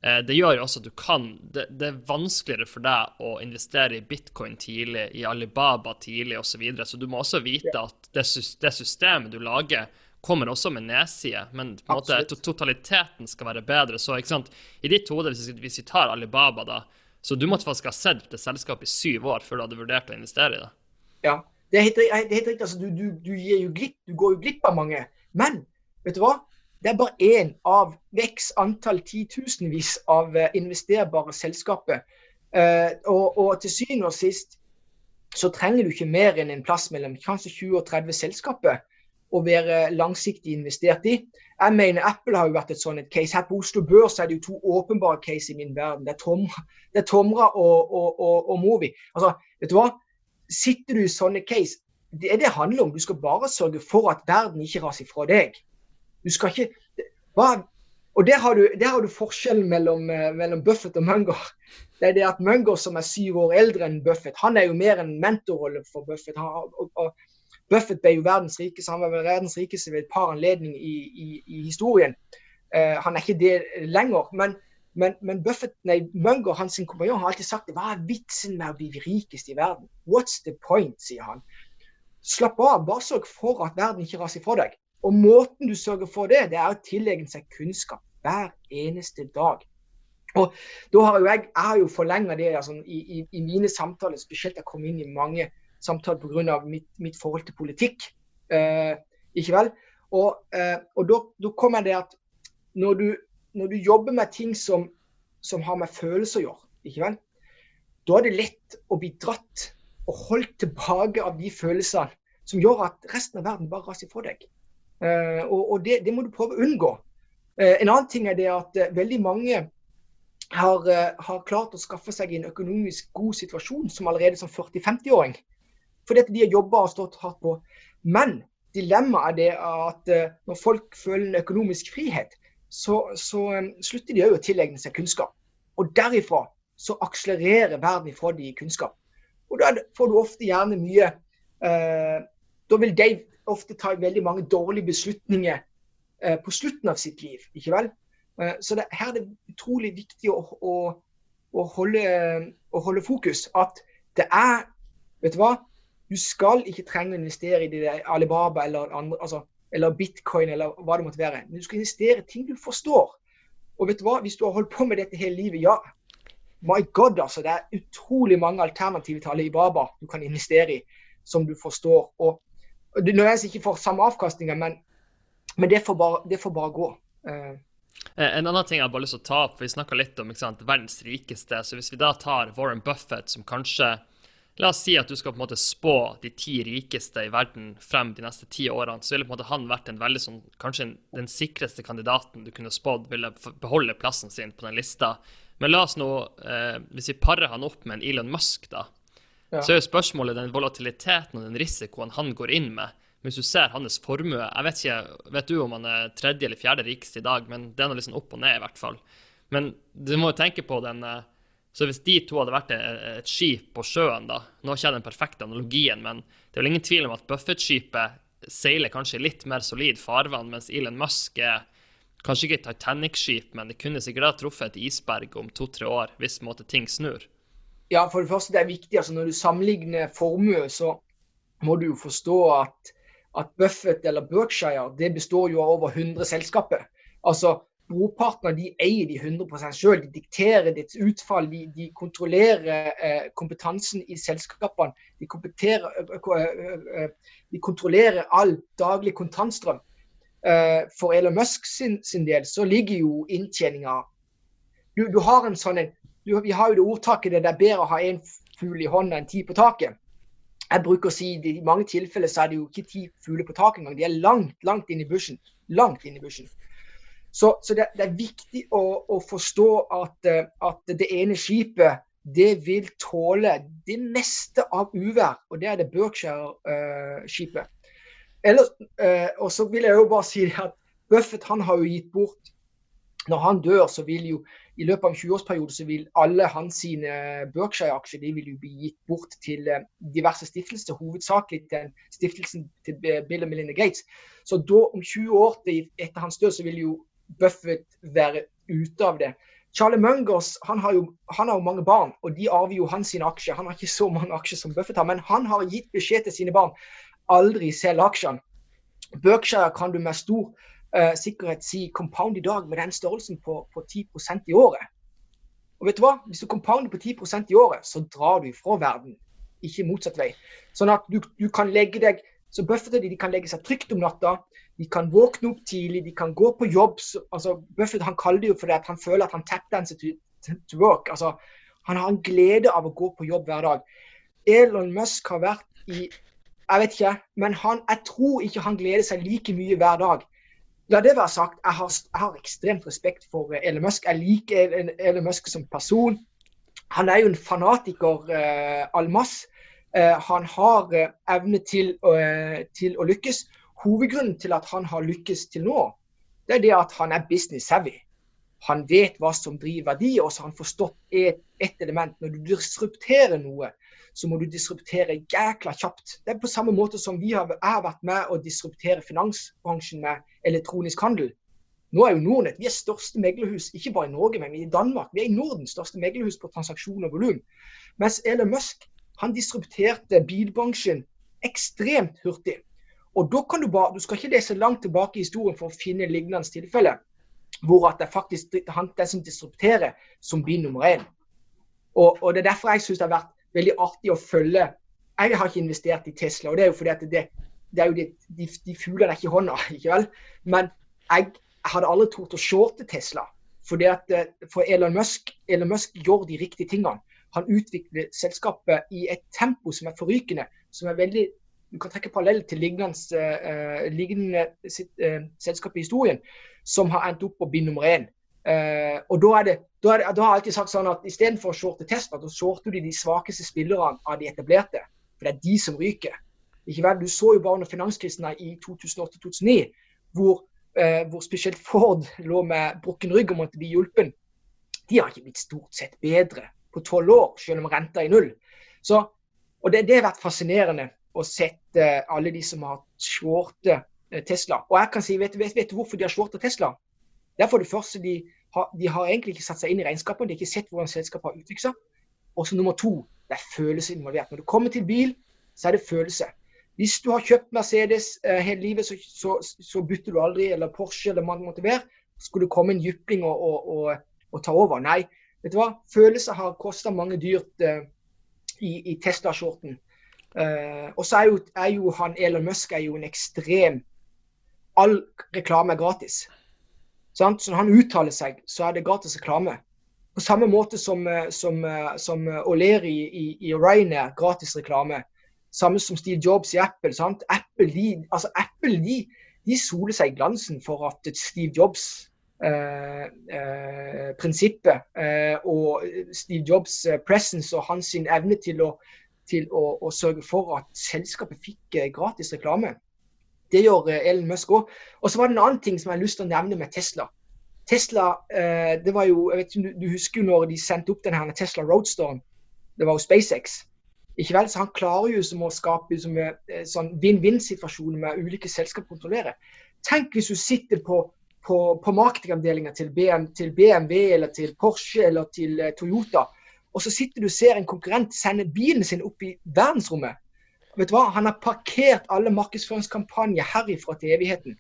Eh, det gjør jo også at du kan det, det, er vanskeligere for deg å investere i bitcoin tidlig, i Alibaba tidlig osv. Så, videre. så du må også vite at det, det systemet du lager, kommer også med nedside, men måte totaliteten skal være bedre. Så ikke sant? i ditt hode, hvis, hvis vi tar Alibaba, da, så du måtte faktisk ha sett det selskapet i syv år før du hadde vurdert å investere i det? Ja, det er helt, riktig. Altså, du, du, du, glipp, du, går jo glipp av mange. Men vet du hva? Det er bare én av x antall titusenvis av uh, investerbare selskaper. Eh, og, og, til syvende og sist så trenger du ikke mer enn en plass mellom kanskje 20 og 30 selskaper å være langsiktig investert i. Jeg mener Apple har jo vært et sånn et case. Her på Oslo Børs er det jo to åpenbare case i min verden. Det er Tomra, det er Tomra og, og, og, og Movi. Altså, vet du hva? Sitter du i sånne case, det det handler om. Du skal bare sørge for at verden ikke raser ifra deg. Du skal ikke hva, Og der har, du, der har du forskjellen mellom, eh, mellom, Buffett og Munger. Det er det at Munger, som er syv år eldre enn Buffett, han er jo mer en mentorrolle for Buffett. Han, og, og, Buffett ble jo verdens rikeste, han var verdens rikeste ved et par anledninger i, i, i historien. Uh, han er ikke det lenger. Men, men, men Buffett, nei, Munger hans kompanjong har alltid sagt hva er vitsen med å bli rikest i verden? What's the point, sier han. Slapp av, bare sørg for at verden ikke raser fra deg. Og måten du sørger for det, det er å tilegne seg kunnskap hver eneste dag. Og da har jo jeg, jeg har jo forlenga det altså, i, i, i, mine samtaler, spesielt jeg kom inn i mange samtaler pga. Mitt, mitt forhold til politikk. Eh, ikke vel? Og, eh, og da kommer det at når du, når du, jobber med ting som, som har med følelser å gjøre, ikke vel? da er det lett å bli dratt og holdt tilbake av de følelsene som gjør at resten av verden bare raser fra deg. Uh, og, og det, det, må du prøve å unngå. Uh, en annen ting er det at uh, veldig mange har, har, klart å skaffe seg en økonomisk god situasjon som allerede som 40-50-åring. Fordi at de har jobba og stått hardt på. Men dilemmaet er det at når folk føler en økonomisk frihet, så, så um, slutter de òg å tilegne seg kunnskap. Og derifra så akselererer verden ifra de kunnskap. Og da får du ofte gjerne mye Da vil de ofte ta veldig mange dårlige beslutninger eh, på slutten av sitt liv. ikke vel? Eh, så det, her er det utrolig viktig å, å, å, holde, å, holde, fokus. At det er Vet du hva? Du skal ikke trenge å investere i det Alibaba eller, andre, altså, eller bitcoin eller hva det måtte være. Men du skal investere i ting du forstår. Og vet du hva? Hvis du har holdt på med dette hele livet, ja. My God, altså. Det er utrolig mange alternative til Alibaba du kan investere i, som du forstår. Og Nødvendigvis ikke får samme avkastninger, men, men det, får bare, det, får bare, gå. Uh. En annen ting jeg har bare lyst til å ta opp, for vi snakka litt om sant, verdens rikeste. så Hvis vi da tar Warren Buffett, som kanskje La oss si at du skal på en måte spå de ti rikeste i verden frem de neste ti årene, så ville på en måte han vært en veldig sånn, kanskje den sikreste kandidaten du kunne spådd ville beholde plassen sin på den lista. Men la oss nå, eh, hvis vi parer han opp med en Elon Musk, da, ja. Så er jo spørsmålet den volatiliteten og den risikoen han går inn med. Hvis du ser hans formue Jeg vet ikke vet du om han er tredje eller fjerde rikeste i dag, men det er noe liksom opp og ned, i hvert fall. Men du må jo tenke på den eh, Så hvis de to hadde vært et skip på sjøen, da Nå har ikke jeg den perfekte analogien, men det er vel ingen tvil om at Buffett-skipet seiler kanskje litt mer solid farvann, mens Elon Musk er kanskje ikke et Titanic-skip, men det kunne sikkert ha truffet et isberg om to-tre år hvis måte, ting snur. Ja, for det første det er viktig. altså Når du sammenligner formue, så må du jo forstå at, at Buffett eller Berkshire det består jo av over 100 selskaper. Altså Brorparten av de eier de 100 selv. De dikterer ditt utfall. De, de kontrollerer eh, kompetansen i selskapene. De, de, kontrollerer all daglig kontantstrøm. Eh, for Elon Musk sin, sin, del så ligger jo inntjeninga du, du, har en sånn en Vi har jo det ordtaket det er bedre å ha én fugl i hånda enn ti på taket. Jeg bruker å si I mange tilfeller så er det jo ikke ti fugler på taket engang. De er langt, langt inn i bushen. Langt inn i bushen. Så, så det, det, er viktig å, å forstå at, eh, at, det ene skipet det vil tåle det meste av uvær, og det er det Berkshire-skipet. Uh, og så vil jeg jo bare si at Buffett han har jo gitt bort Når han dør, så vil jo i løpet av en 20-årsperiode så vil alle hans sine Berkshire-aksjer de vil jo bli gitt bort til eh, diverse stiftelser, hovedsakelig til stiftelsen til Bill og Melinda Gates. Så da, om 20 år etter hans død, så vil jo Buffett være ute av det. Charlie Mungers han har, jo, han har jo mange barn, og de arver jo hans sine aksjer. Han har ikke så mange aksjer som Buffett har, men han har gitt beskjed til sine barn aldri selg aksjene. Berkshire kan du med stor uh, sikkerhet si compound i dag med den størrelsen på, på 10% i året. Og vet du hva? Hvis du compounder på 10% i året, så drar du ifra verden, ikke motsatt vei. Sånn at du, du kan legge deg så Buffett de, de kan legge seg trygt om natta. De kan våkne opp tidlig, de kan gå på jobb. Så, altså, Buffett han kaller det jo fordi han føler at han tapdanser to, to work. Altså, han har en glede av å gå på jobb hver dag. Elon Musk har vært i Jeg vet ikke, men han, jeg tror ikke han gleder seg like mye hver dag. La det være sagt, jeg har, jeg har ekstremt respekt for Elon Musk. Jeg liker Elon Musk som person. Han er jo en fanatiker eh, al masse. Uh, han har uh, evne til, til, å lykkes. Hovedgrunnen til at han har lykkes til nå, det er det at han er business savvy. Han vet hva som driver verdi, og så har han forstått ett et element. Når du disrupterer noe, så må du disruptere jækla kjapt. Det er på samme måte som har, jeg har vært med å disruptere finansbransjen med elektronisk handel. Nå er jo Nordnett vi er største meglerhus, ikke bare i Norge, men i Danmark. Vi er i Nordens største meglerhus på transaksjon og volum. Mens Elon Musk han disrupterte bilbransjen ekstremt hurtig. Og da kan Du bare, du skal ikke lese langt tilbake i historien for å finne lignende tilfeller hvor at det faktisk han den som disrupterer, som blir nummer én. Og, og, Det er derfor jeg syns det har vært veldig artig å følge Jeg har ikke investert i Tesla, og det er jo fordi at det, det er jo de, de, de fuglene er ikke i hånda. ikke vel? Men jeg hadde aldri tort å shorte Tesla. Fordi at, eh, for Elon Musk, Elon Musk gjør de riktige tingene. Han utvikler selskapet i et tempo som er forrykende. som er veldig du kan trekke parallell til lignende, uh, lignende uh, selskap i historien som har endt opp på bind nummer én. Uh, og da, er det, da, er det, da, har jeg alltid sagt sånn at istedenfor å shorte Tesla, så shorter du de svakeste spillerne av de etablerte. For det er de som ryker. Ikke vel? Du så jo bare under finanskrisen i 2008-2009, hvor, hvor, spesielt Ford lå med brukken rygg og måtte bli hjulpen. De har ikke blitt stort sett bedre på tolv år, selv om renta er null. Så, og det, det har vært fascinerende å sette alle de som har shorte Eh, Tesla. Og jeg kan si, vet, vet, vet du hvorfor de har shorta Tesla? Det er for det første de har, de har egentlig ikke satt seg inn i regnskapet, de har ikke sett hvordan selskapet har utviklet seg. Og så nummer to, det er følelse involvert. Når du kommer til bil, så er det følelse. Hvis du har kjøpt Mercedes eh, hele livet, så, så, så, bytter du aldri, eller Porsche eller hva det måtte være. Skulle det komme en jypling og, og, og, og, ta over? Nei. Vet du hva? Følelser har kosta mange dyrt uh, i, i Tesla-skjorten. Uh, og så er jo, er jo, han Elon Musk er jo en ekstrem all reklame er gratis. Sant? Så når han uttaler seg, så er det gratis reklame. På samme måte som, eh, som, eh, som O'Leary i, i Ryanair, gratis reklame. Samme som Steve Jobs i Apple. Sant? Apple, de, altså Apple de, de soler seg i glansen for at Steve Jobs eh, eh, prinsippet eh, og Steve Jobs eh, presence og hans evne til å, til å, å sørge for at selskapet fikk gratis reklame. Det gjør eh, Elon Musk òg. Og så var det en annen ting som jeg har lyst til å nevne med Tesla. Tesla, eh, det var jo, jeg vet ikke, Du husker jo når de sendte opp denne Tesla Roadstone. Det var jo SpaceX. Ikke vel, så Han klarer jo som å skape eh, sånn vinn-vinn-situasjoner med ulike selskap kontrollere. Tenk hvis du sitter på, på, på marketingavdelinga til, til, BMW eller til Porsche eller til Toyota, og så sitter du og ser en konkurrent sende bilen sin opp i verdensrommet. Vet du hva? Han har parkert alle markedsføringskampanjer herifra til evigheten.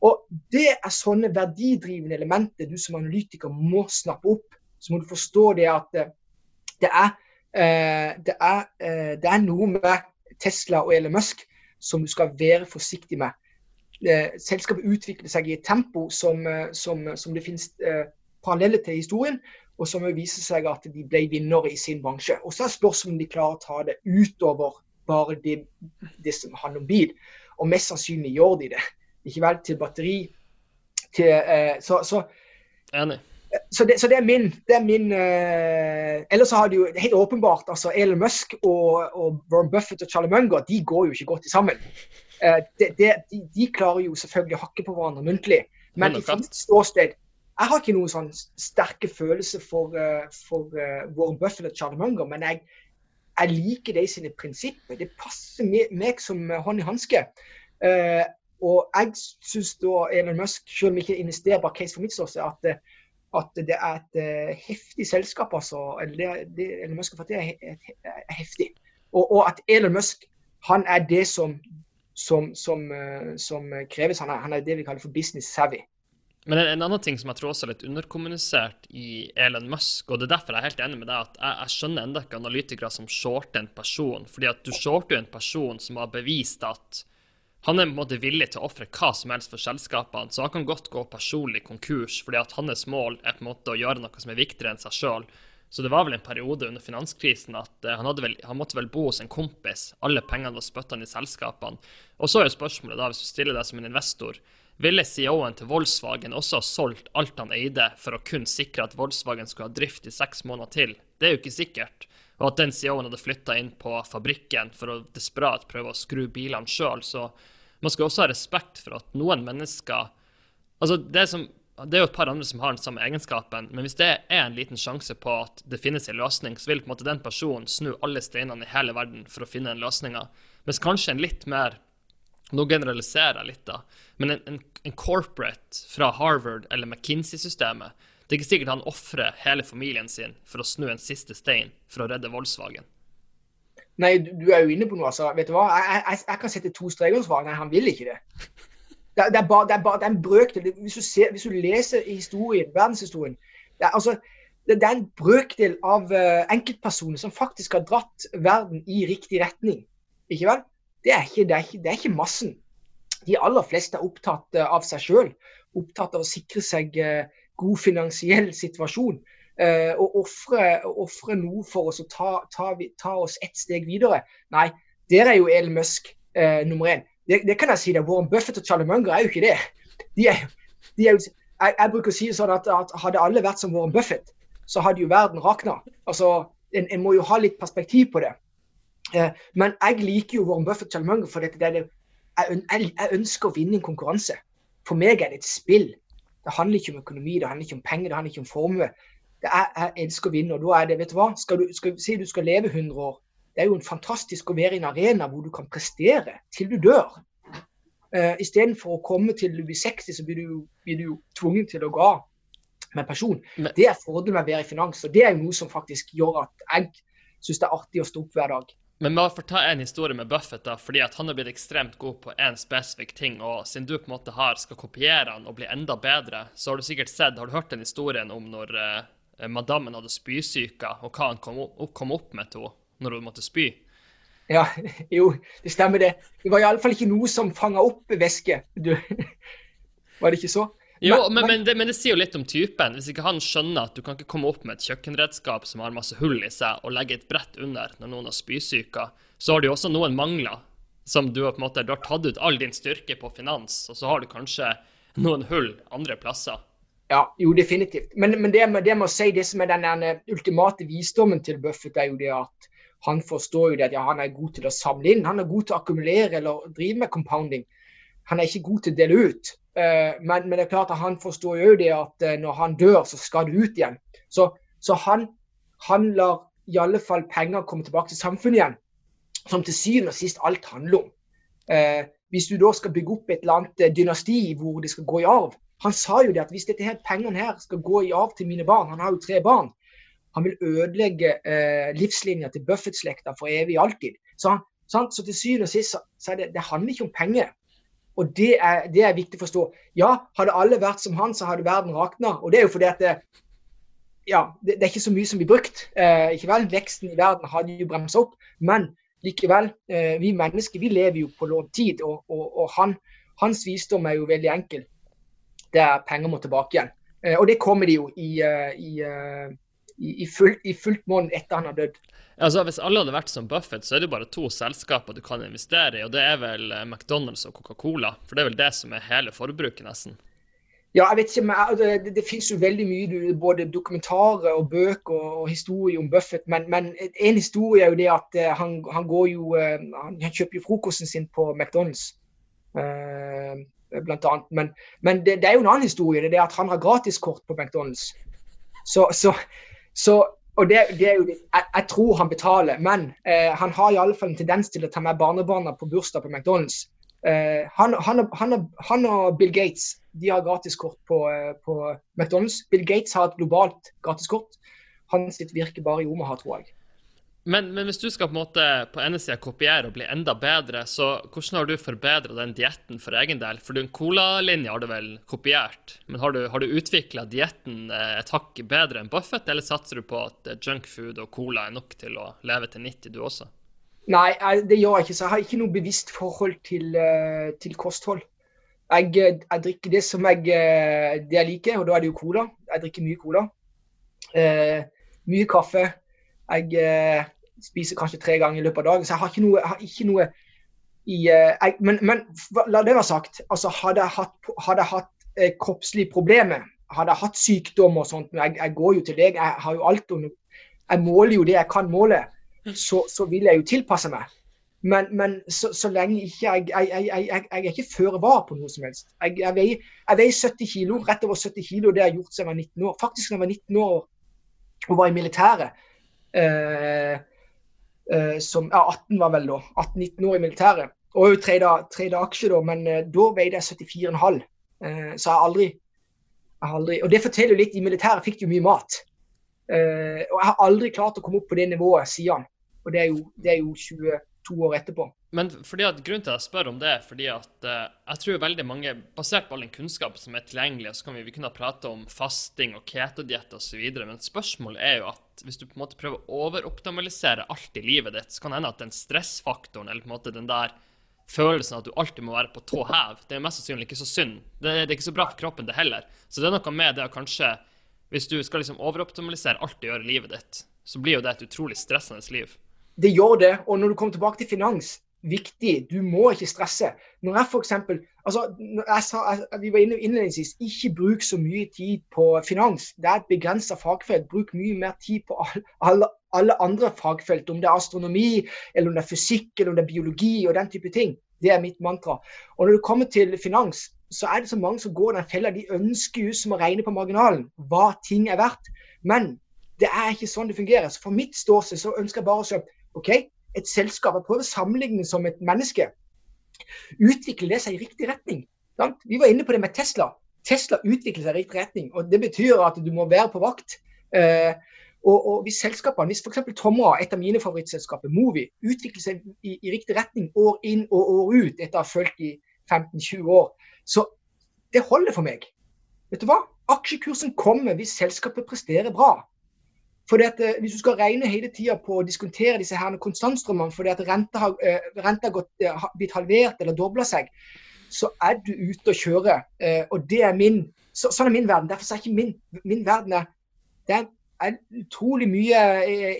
Og Det er sånne verdidrivende elementer du som analytiker må snappe opp. Så må du forstå det at eh, det er, eh, det er, eh, det er noe med Tesla og Elon Musk som du skal være forsiktig med. Selskapet utvikler seg i et tempo som, som, som det finnes paralleller til historien, og som viser seg at de ble vinnere i sin bransje. Og så er spørsmålet om de klarer å ta det utover bare det, det som handler om bil. Og mest sannsynlig gjør de det. Ikke vel til batteri. Til, eh, så, så, Enig. Så det, så det, er min, det er min eh, Ellers så har de jo helt åpenbart altså Elon Musk og, og Warren Buffett og Charlie Munger de går jo ikke godt sammen. Uh, de, de, de, klarer jo selvfølgelig å hakke på hverandre muntlig. Men i mitt ståsted Jeg har ikke noen sånn sterke følelser for, uh, for Warren Buffett og Charlie Munger, men jeg, jeg liker de sine prinsipper. Det passer meg som hånd i hanske. Uh, og jeg syns da Elon Musk, selv om jeg ikke investerer bak case for mitt ståsted, at, at, det er et heftig selskap. altså, eller det, det Elon Musk har fått er, er heftig. Og, og, at Elon Musk han er det som som, som, som kreves. Han er, han er, det vi kaller for business savvy. Men en, en, annen ting som jeg tror også er litt underkommunisert i Elon Musk, og det er derfor jeg er helt enig med deg, at jeg, jeg skjønner enda ikke analytikere som shorter en person. fordi at du shorter jo en person som har bevist at han er på en måte villig til å ofre hva som helst for selskapene, så han kan godt gå personlig konkurs, fordi at hans mål er på en måte å gjøre noe som er viktigere enn seg sjøl. Så det var vel en periode under finanskrisen at uh, han, vel, han, måtte vel bo hos en kompis. Alle pengene var spytta i selskapene. Og så er jo spørsmålet, da, hvis du stiller deg som en investor, ville CEO-en til Volkswagen også ha solgt alt han eide for å kun sikre at Volkswagen skulle ha drift i seks måneder til? Det er jo ikke sikkert. Og at den CEO-en hadde flytta inn på fabrikken for å desperat prøve å skru bilene sjøl. Så man skal også ha respekt for at noen mennesker Altså, det som, det er jo et par andre som har den samme egenskapen, men hvis det er en liten sjanse på at det finnes en løsning, så vil på en måte den personen snu alle steinene i hele verden for å finne den løsninga. Mens kanskje en litt mer Nå generaliserer jeg litt, da, men en, en, en corporate fra Harvard eller McKinsey-systemet det er ikke sikkert han ofrer hele familien sin for å snu en siste stein for å redde Volkswagen. Nei, du er jo inne på noe. altså. Vet du hva? Jeg, jeg, jeg kan sette to streker svar. Nei, han vil ikke det. Det, det, er, bare, det er bare det er en brøkdel. Hvis, hvis, du leser historien, verdenshistorien det er, altså, det, er en brøkdel av uh, enkeltpersoner som faktisk har dratt verden i riktig retning. Ikke vel? Det er ikke, det er ikke, det ikke massen. De aller fleste er opptatt uh, av seg sjøl. Opptatt av å sikre seg uh, god finansiell situasjon. Og ofre noe for oss å ta, ta, ta, oss ett steg videre. Nei, der er jo Elon Musk nummer én. Det, det, kan jeg si det. Warren Buffett og Charlie Munger er jo ikke det. De er, de er jeg, jeg, bruker å si sånn at, at, hadde alle vært som Warren Buffett, så hadde jo verden rakna. Altså, en, en, må jo ha litt perspektiv på det. Eh, men jeg liker jo Warren Buffett og Charlie Munger for dette. Det, jeg, jeg, ønsker å vinne en konkurranse. For meg er det et spill. Det handler ikke om økonomi, det handler ikke om penger, det handler ikke om formue. Er, jeg elsker å vinne. og da er det, vet du hva, skal du, skal, Si du skal leve 100 år. Det er jo en fantastisk å være i en arena hvor du kan prestere til du dør. Uh, Istedenfor å komme til du blir 60, så blir du, blir du tvunget til å gå av med person. Men, det er fordelen med å være i finans. og Det er jo noe som faktisk gjør at jeg syns det er artig å stå opp hver dag. Men vi må fortelle en historie med Buffett, da, fordi at han har blitt ekstremt god på én spesifikk ting. Og siden du på en måte har, skal kopiere han og bli enda bedre, så har du sikkert sett, har du hørt den historien om når eh, madammen hadde spysyke, og hva han kom opp, kom opp med til henne når du måtte spy? Ja, jo, det stemmer det. Det var iallfall ikke noe som fanga opp væske. Du, var det ikke så? Jo, men, men, det, men, det, sier jo litt om typen. Hvis ikke han skjønner at du kan ikke komme opp med et kjøkkenredskap som har masse hull i seg, og legge et brett under når noen har spysyke, så har du jo også noen mangler. Som du har på en måte, du har tatt ut all din styrke på finans, og så har du kanskje noen hull andre plasser. Ja, jo, definitivt. Men, men det, det å si det som er den, den ultimate visdommen til Buffett, er jo det at han forstår jo det at ja, han er god til å samle inn. Han er god til å akkumulere eller drive med compounding. Han er ikke god til å dele ut. Eh, men, men, det er klart at han forstår jo det at eh, når han dør, så skal det ut igjen. Så, så han, han lar i alle fall penger komme tilbake til samfunnet igjen. Som til syvende og sist alt handler om. Eh, hvis du da skal bygge opp et eller annet dynasti hvor det skal gå i arv Han sa jo det at hvis dette her, pengene her skal gå i arv til mine barn, han har jo tre barn, han vil ødelegge eh, livslinja til Buffett-slekta for evig alltid. Så, sant? så til syvende og sist så, så det, det handler ikke om penger. Og det er, det er, viktig å forstå. Ja, hadde alle vært som han, så hadde verden rakna. Og det er jo fordi at det, ja, det, er ikke så mye som blir brukt. Eh, ikke vel? Veksten i verden hadde jo bremsa opp. Men likevel, eh, vi mennesker vi lever jo på lånt tid. Og, og, og han, hans visdom er jo veldig enkel. Det er penger må tilbake igjen. Eh, og det kommer de jo i, i, i, eh, i, i, fullt, i fullt måned etter han har dødd. Altså, Hvis alle hadde vært som Buffett, så er det bare to selskaper du kan investere i, og det er vel eh, McDonald's og Coca-Cola. For det er vel det som er hele forbruket, nesten. Ja, jeg vet ikke, men det, Det, det finnes jo veldig mye, både dokumentarer og bøker og, og historier om Buffett. Men, men, en historie er jo det at uh, han, han, går jo uh, han, kjøper jo frokosten sin på McDonald's. Uh, blant annet. Men, men det, det, er jo en annen historie. Det er at han har gratiskort på McDonald's. Så, så, så og det, det, er jo, jeg, jeg, tror han betaler, men eh, han har i alle fall en tendens til å ta med barnebarna på bursdag på McDonald's. Eh, han, han, han, han, og Bill Gates de har gratiskort på, eh, på, McDonald's. Bill Gates har et globalt gratiskort. Hans virker bare i Omaha, tror jeg. Men, men, hvis du skal på en måte på ene sida kopiere og bli enda bedre, så hvordan har du forbedra den dietten for egen del? For en colalinje har du vel kopiert, men har du, har du utvikla dietten eh, et hakk bedre enn Buffett, eller satser du på at eh, junkfood og cola er nok til å leve til 90, du også? Nei, det gjør jeg ikke. Så jeg har ikke noe bevisst forhold til, eh, til kosthold. Jeg, jeg, drikker det som jeg, det jeg liker, og da er det jo cola. Jeg drikker mye cola. Eh, mye kaffe. Jeg eh, spiser kanskje tre ganger i løpet av dagen, så jeg har ikke noe, har ikke noe i eh, jeg, men, men, la det være sagt. altså Hadde jeg hatt, hadde jeg hatt eh, kroppslige problemer, hadde jeg hatt sykdom og sånt jeg, jeg, går jo til lege, jeg har jo alt under Jeg måler jo det jeg kan måle, så, så vil jeg jo tilpasse meg. Men, men så, så, lenge ikke jeg, jeg, jeg, jeg, er ikke føre var på noe som helst. Jeg, veier, veier 70 kilo, rett over 70 kilo, det har jeg gjort siden jeg var 19 år. Faktisk da jeg var 19 år og var i militæret, som ja, 18 var vel da. 18-19 år i militæret. Og jo tredje aksje, da, men eh, da veide jeg 74,5. så jeg har jeg aldri Og det forteller jo litt. I militæret fikk du mye mat. og jeg har aldri klart å komme opp på det nivået siden. Og det er jo, det er jo 22 år etterpå. Men fordi at Grunnen til at jeg spør om det, er fordi at uh, jeg tror veldig mange, basert på all den kunnskapen som er tilgjengelig, så kan vi, vi kunne prate om fasting og ketodiett osv., men spørsmålet er jo at hvis du på en måte prøver å overoptimalisere alt i livet ditt, så kan det hende at den stressfaktoren, eller på en måte den der følelsen at du alltid må være på tå hev, det er mest sannsynlig ikke så synd. Det, det, er ikke så bra for kroppen, det heller. Så det er noe med det å kanskje Hvis du skal liksom overoptimalisere alt du gjør i livet ditt, så blir jo det et utrolig stressende liv. Det gjør det. Og når du kommer tilbake til finans, viktig. Du må ikke stresse. Når jeg f.eks. Altså, jeg sa, jeg, vi var inne innledningsvis, ikke bruk så mye tid på finans. Det er et begrensa fagfelt. Bruk mye mer tid på alle, alle, andre fagfelt. Om det er astronomi, eller om det er fysikk, eller om det er biologi og den type ting. Det er mitt mantra. Og når det kommer til finans, så er det så mange som går den fella. De ønsker jo som å regne på marginalen hva ting er verdt. Men det er ikke sånn det fungerer. Så for mitt ståsted så ønsker jeg bare å kjøpe OK, et selskap, jeg prøver å sammenligne som et menneske, utvikler det seg i riktig retning. Sant? Vi var inne på det med Tesla. Tesla utvikler seg i riktig retning. og Det betyr at du må være på vakt. Eh, og, og, hvis selskapene, hvis f.eks. Tomra, et av mine favorittselskaper, Movi, utvikler seg i, i, riktig retning år inn og år ut etter å ha fulgt i 15-20 år, så det holder for meg. Vet du hva? Aksjekursen kommer hvis selskapet presterer bra. Fordi at eh, Hvis du skal regne hele tida på å diskontere disse her konstantstrømmene fordi at renta har, eh, renta har gått, eh, blitt halvert eller dobla seg, så er du ute å kjøre. Og det er min så, Sånn er min verden. Derfor er ikke min, min verden er, Det er utrolig mye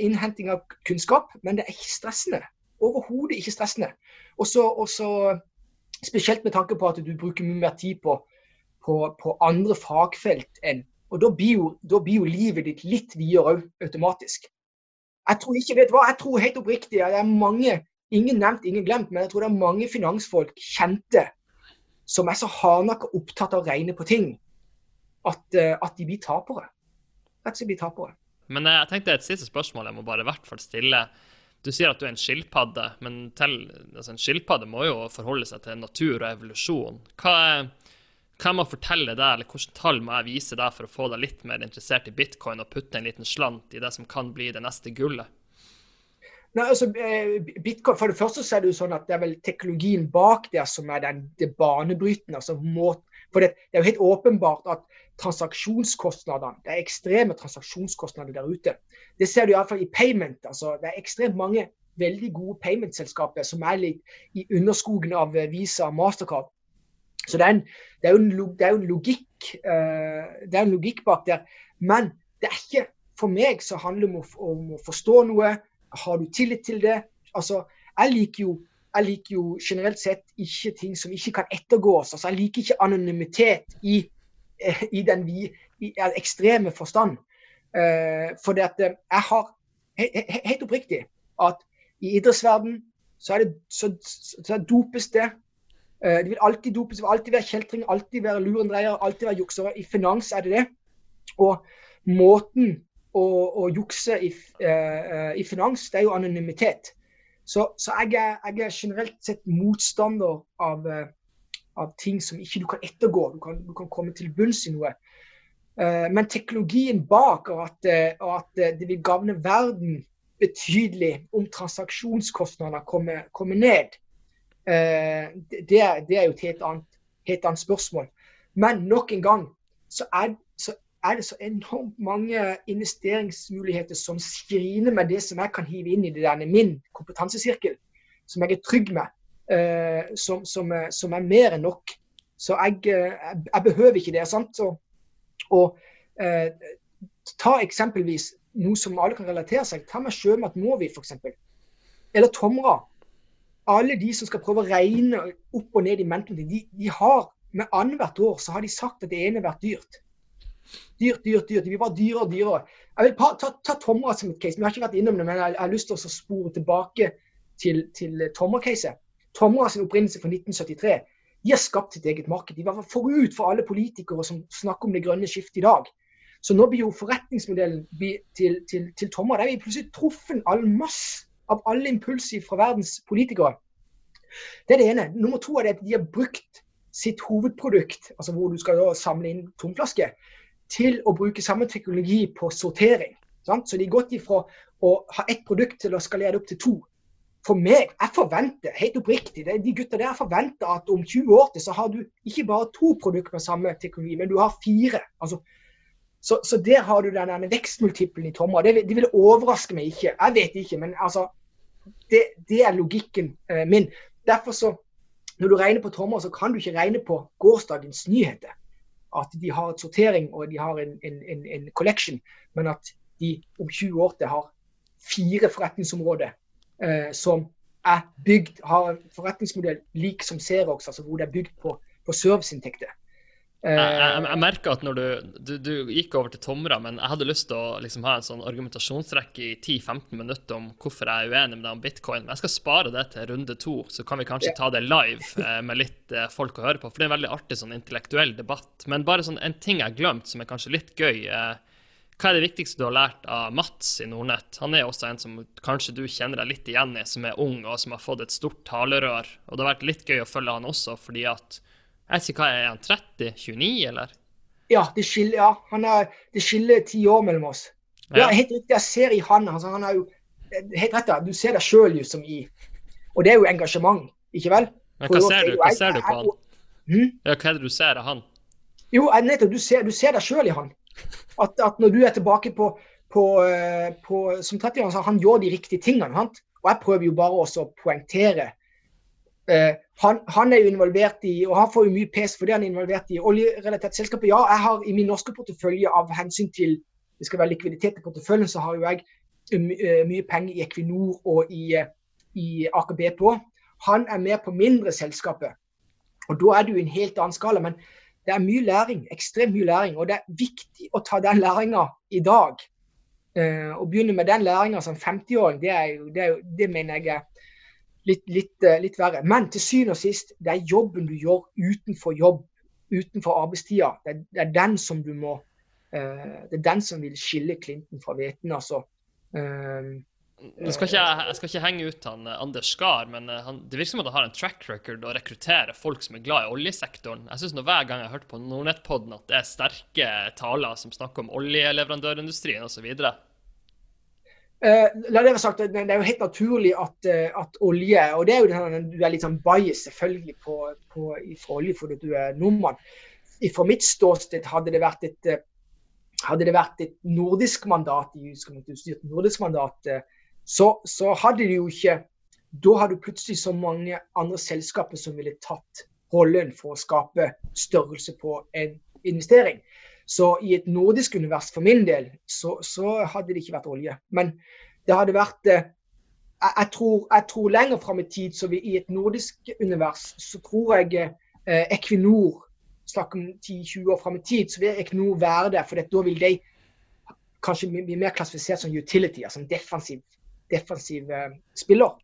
innhenting av kunnskap, men det er ikke stressende. Overhodet ikke stressende. Og så spesielt med tanke på at du bruker mye mer tid på, på, på andre fagfelt enn og da blir, jo, da blir jo livet ditt litt videre òg, automatisk. Jeg tror ikke, vet hva, jeg tror helt oppriktig at det er mange, ingen nevnt, ingen glemt, men jeg tror det er mange finansfolk, kjente, som er så hardnakka opptatt av å regne på ting at, eh, at de blir tapere. Rett og slett blir tapere. Men jeg tenkte et siste spørsmål jeg må bare i hvert fall stille. Du sier at du er en skilpadde, men til, altså en skilpadde må jo forholde seg til natur og evolusjon. Hva er hva må fortelle deg, eller hvilke tall må jeg vise deg for å få deg litt mer interessert i bitcoin og putte en liten slant i det som kan bli det neste gullet? Nei, altså, eh, Bitcoin, For det første så er det jo sånn at det er vel teknologien bak det som er den, det banebrytende. altså for det, det, er jo helt åpenbart at transaksjonskostnadene, det er ekstreme transaksjonskostnader der ute. Det ser du iallfall i payment. altså Det er ekstremt mange veldig gode payment-selskaper som er litt i underskogen av Visa og Mastercard. Så det er, en, det er, jo, en, er en, logikk uh, det er en logikk bak der. Men det er ikke for meg så handler det om, om, å forstå noe. Har du tillit til det? Altså, jeg liker jo jeg liker jo generelt sett ikke ting som ikke kan ettergås. Altså, jeg liker ikke anonymitet i, eh, i den i, i ekstreme forstand. Uh, for det at jeg har helt oppriktig at i idrettsverden så, det, så, så dopes det Eh, det vil alltid dope seg, alltid være kjeltring, alltid være lurendreiere, alltid være juksere. I finans er det det. Og måten å, å jukse i, uh, i, finans, det er jo anonymitet. Så, så jeg, er, jeg, er, generelt sett motstander av, uh, av, ting som ikke du kan ettergå. Du kan, du kan komme til bunns i noe. Uh, men teknologien bak, og at, at det vil gagne verden betydelig om transaksjonskostnadene kommer, kommer ned. Eh, det, det, er jo et helt annet, helt annet, spørsmål. Men nok en gang så er, så er, det så enormt mange investeringsmuligheter som skriner med det som jeg kan hive inn i det denne min kompetansesirkel, som jeg er trygg med, eh, som, som, som, er mer enn nok. Så jeg, jeg, jeg behøver ikke det. sant? Og, og eh, ta eksempelvis noe som alle kan relatere seg. Ta med sjømat Movi, f.eks. Eller Tomra. Alle de som skal prøve å regne opp og ned i mentoren de, de har med annethvert år så har de sagt at det ene har vært dyrt. Dyrt, dyrt, dyrt. De blir bare dyrere og dyrere. Jeg vil ta, ta, Tomra som et case. Vi har ikke vært innom det, men jeg, jeg har lyst til å spore tilbake til, til Tomra-caset. Tomra sin opprinnelse fra 1973. De har skapt sitt eget marked. De var forut for alle politikere som snakker om det grønne skiftet i dag. Så nå blir jo forretningsmodellen til, til, til Tomra Der er vi plutselig truffet all masse av alle impulser fra verdens politikere. Det er det ene. Nummer to er at de har brukt sitt hovedprodukt, altså hvor du skal samle inn tomflasker, til å bruke samme teknologi på sortering. Sant? Så de har gått ifra å ha ett produkt til å skalere det opp til to for meg, jeg forventer helt oppriktig, de gutta der forventer at om 20 år til så har du ikke bare to produkter med samme teknologi, men du har fire. Altså, så, så, der har du den vekstmultiplen i tommer. Det, det vil overraske meg ikke. Jeg vet ikke, men altså, det, det er logikken eh, min. Derfor så, Når du regner på trommer, så kan du ikke regne på gårsdagens nyheter. At de har et sortering og de har en, en, en, en collection, men at de om 20 år har fire forretningsområder eh, som er bygd, har en forretningsmodell lik som Xerox, altså hvor det er bygd på, på serviceinntekter. Jeg, jeg, jeg merker at når du, du, du, gikk over til Tomra, men jeg hadde lyst til å liksom ha en sånn argumentasjonsrekke i 10-15 minutter om hvorfor jeg er uenig med deg om bitcoin. Men jeg skal spare det til runde to, så kan vi kanskje ta det live eh, med litt eh, folk å høre på. For det er en veldig artig sånn intellektuell debatt. Men bare sånn en ting jeg har glemt, som er kanskje litt gøy. Eh, hva er det viktigste du har lært av Mats i Nordnett? Han er også en som kanskje du kjenner deg litt igjen i, som er ung og som har fått et stort talerør. Og det har vært litt gøy å følge han også, fordi at Jeg sier hva er han, 30? 29, eller? Ja, det skiller, ja. Han er, det skiller ti år mellom oss. Ja, helt riktig. Jeg ser i han altså, Han er jo helt rett, du ser deg sjøl som i Og det er jo engasjement, ikke vel? Men hva ser du, hva ser du på han? Hmm? Ja, hva er det du ser av han? Jo, nettopp. Du ser, du ser deg sjøl i han. At, at, når du er tilbake på, på, eh, på som 30-åring, så han gjør de riktige tingene. Sant? Og jeg prøver jo bare også å poengtere. Uh, han, han, er jo involvert i, og han får jo mye pes fordi han er involvert i oljerelaterte selskaper. Ja, jeg har i min norske portefølje av hensyn til det skal være likviditet i porteføljen, så har jo jeg uh, mye penger i Equinor og i, i Aker BP. Han er med på mindre selskaper. Og da er det jo en helt annen skala. Men det er mye læring, ekstremt mye læring. Og det er viktig å ta den læringa i dag. Å begynne med den læringa som 50-åring, det, det, det, mener jeg er litt, litt, uh, litt, verre. Men til syvende og sist, det er jobben du gjør utenfor jobb, utenfor arbeidstida. Det, det, er den som du må uh, Det er den som vil skille Clinton fra hveten, altså. Jeg skal ikke, jeg, skal ikke henge ut han eh, Anders Skar, men eh, han, det virker som at han har en track record å rekruttere folk som er glad i oljesektoren. Jeg synes Hver gang jeg har hørt på Nordnettpodden at det er sterke taler som snakker om oljeleverandørindustrien osv. Uh, la det være sagt, det er jo helt naturlig at, uh, at olje og det er jo sånn, Du er litt sånn bias selvfølgelig på, på, fra olje fordi du er nordmann. Fra mitt ståsted hadde det vært et, hadde det vært et nordisk mandat et nordisk mandat, så, så hadde du jo ikke Da har du plutselig så mange andre selskaper som ville tatt rollen for å skape størrelse på en investering. Så i et nordisk univers for min del, så, så hadde det ikke vært olje. Men det hadde vært eh, jeg, jeg, tror, jeg tror, lenger fram i tid, så vi, i et nordisk univers, så tror jeg eh, Equinor Snakk om 10-20 år fram i tid, så vil Equinor være der. For da vil de kanskje bli mer klassifisert som utility, altså en defensiv defensiv eh, spiller.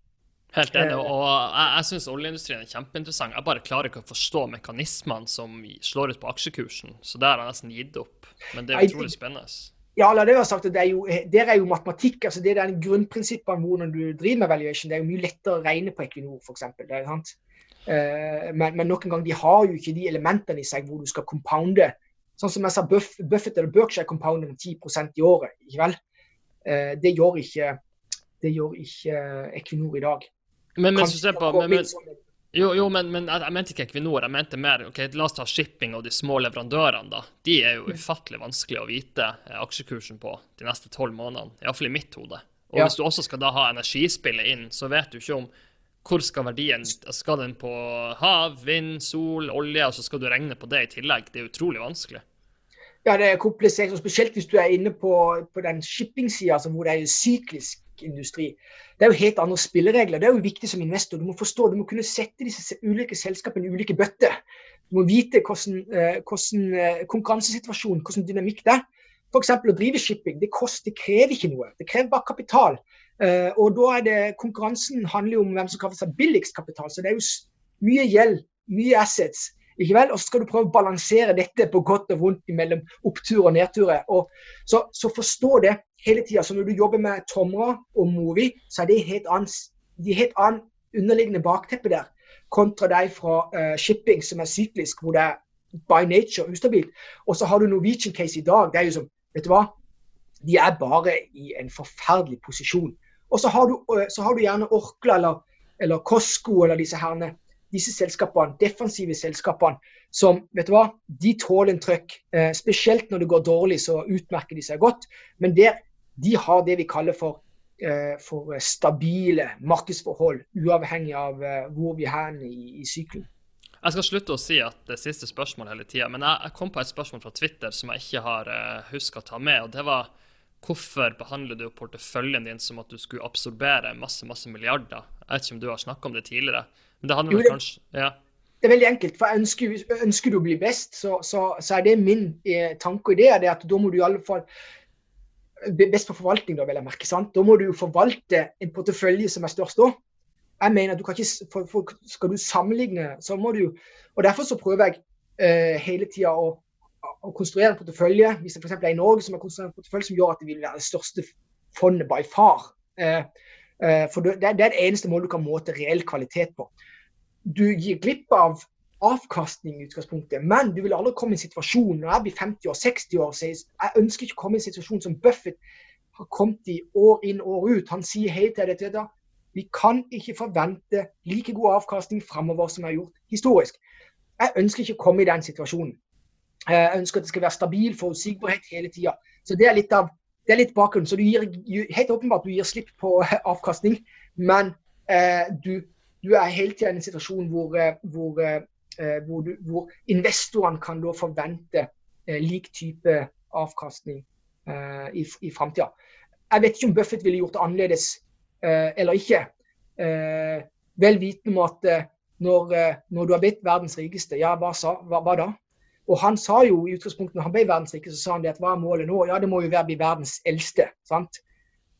Helt enig. Eh, og jeg, jeg syns oljeindustrien er kjempeinteressant. Jeg bare klarer ikke å forstå mekanismene som slår ut på aksjekursen. Så der har jeg nesten gitt opp. Men det er utrolig spennende. Ja, la det være sagt, det er jo, Der er jo matematikk. altså Det er den grunnprinsippet hvordan du driver med valuation. Det er jo mye lettere å regne på Equinor, f.eks. Uh, men, men nok en gang, de har jo ikke de elementene i seg hvor du skal compounde. Sånn som jeg sa, Buffett eller Berkshire compounder med 10% i året. ikke vel? Uh, det gjør ikke Det gjør ikke Equinor i dag. Men, men, på, men, men, jo, jo, men, men jeg, mente ikke Equinor. Jeg mente mer ok, La oss ta shipping og de små leverandørene. da. De er jo ufattelig vanskelig å vite eh, aksjekursen på de neste tolv månedene. Iallfall i mitt hode. Og ja. hvis du også skal da ha energispillet inn, så vet du ikke om hvor skal verdien Skal den på hav, vind, sol, olje, og så skal du regne på det i tillegg? Det er utrolig vanskelig. Ja, det er komplisert, og spesielt hvis du er inne på, på den shipping-sida, altså hvor det er syklisk industri. Det er jo helt andre spilleregler. Det er jo viktig som investor. Du må forstå, du må kunne sette disse ulike selskapene i ulike bøtter. Du må vite hvordan, eh, hvordan konkurransesituasjonen, hvordan dynamikk det er. F.eks. å drive shipping, det, koster, det krever ikke noe. Det krever bare kapital. Uh, og da er det Konkurransen handler jo om hvem som kaller seg billigst kapital. Så det er jo mye gjeld, mye assets. Ikke vel? Og så skal du prøve å balansere dette på godt og vondt mellom opptur og nedturer. Og så, så forstå det hele tida. Så når du jobber med Tomra og Movi, så er det helt annet, helt annen underliggende bakteppe der. Kontra deg fra uh, shipping, som er syklisk, hvor det er by nature ustabilt. Og så har du Norwegian case i dag. det er jo som, vet du hva? De er bare i en forferdelig posisjon. Og så har du, øh, så har du gjerne Orkla eller, eller Costco eller disse herne, disse selskapene, defensive selskapene, som vet du hva, de tåler en trøkk. Eh, spesielt når det går dårlig, så utmerker de seg godt. Men der, de har det vi kaller for, eh, for stabile markedsforhold, uavhengig av eh, hvor vi er i, i sykelen. Jeg skal slutte å si at det er siste spørsmål hele tida, men jeg, jeg, kom på et spørsmål fra Twitter som jeg ikke har uh, huska å ta med. og det var Hvorfor behandler du porteføljen din som at du skulle absorbere masse masse milliarder? Jeg vet ikke om du har snakka om det tidligere. Men det handler jo, det, kanskje, ja. det er veldig enkelt. for ønsker, ønsker du å bli best, så, så, så er det min eh, tanke og idé. det at Da må du i alle fall Best på forvaltning, da, vil jeg merke. sant? Da må du forvalte en portefølje som er størst da. Jeg mener at du kan ikke, for, for, Skal du sammenligne, så må du og Derfor så prøver jeg eh, hele tida å å konstruere en portefølje, hvis det for er i Norge som har konstruert en portefølje som gjør at det vil være det største fondet by far. Eh, for det, er det eneste målet du kan måte reell kvalitet på. Du gir glipp av avkastning i utgangspunktet, men du vil aldri komme i en situasjon når jeg blir 50 år, 60 år, så jeg ønsker ikke å komme i en situasjon som Buffett har kommet i år inn år ut. Han sier hei til dette vi kan ikke forvente like god avkastning framover som vi har gjort historisk. Jeg ønsker ikke å komme i den situasjonen. Jeg ønsker at det skal være stabil forutsigbarhet hele tida. Så det er litt av det er litt bakgrunnen. Så du gir helt åpenbart du gir slipp på avkastning, men eh, du, du, er hele tida i en situasjon hvor, eh, hvor, eh, hvor, hvor investorene kan da forvente eh, lik type avkastning eh, i, i framtida. Jeg vet ikke om Buffett ville gjort det annerledes eh, eller ikke. vel vitende om at når, når, du har blitt verdens rikeste, ja, hva, sa, hva, hva da? Og han sa jo i utgangspunktet, når han ble verdensrik, så sa han det at hva er målet nå? Ja, det må jo være å bli verdens eldste. sant?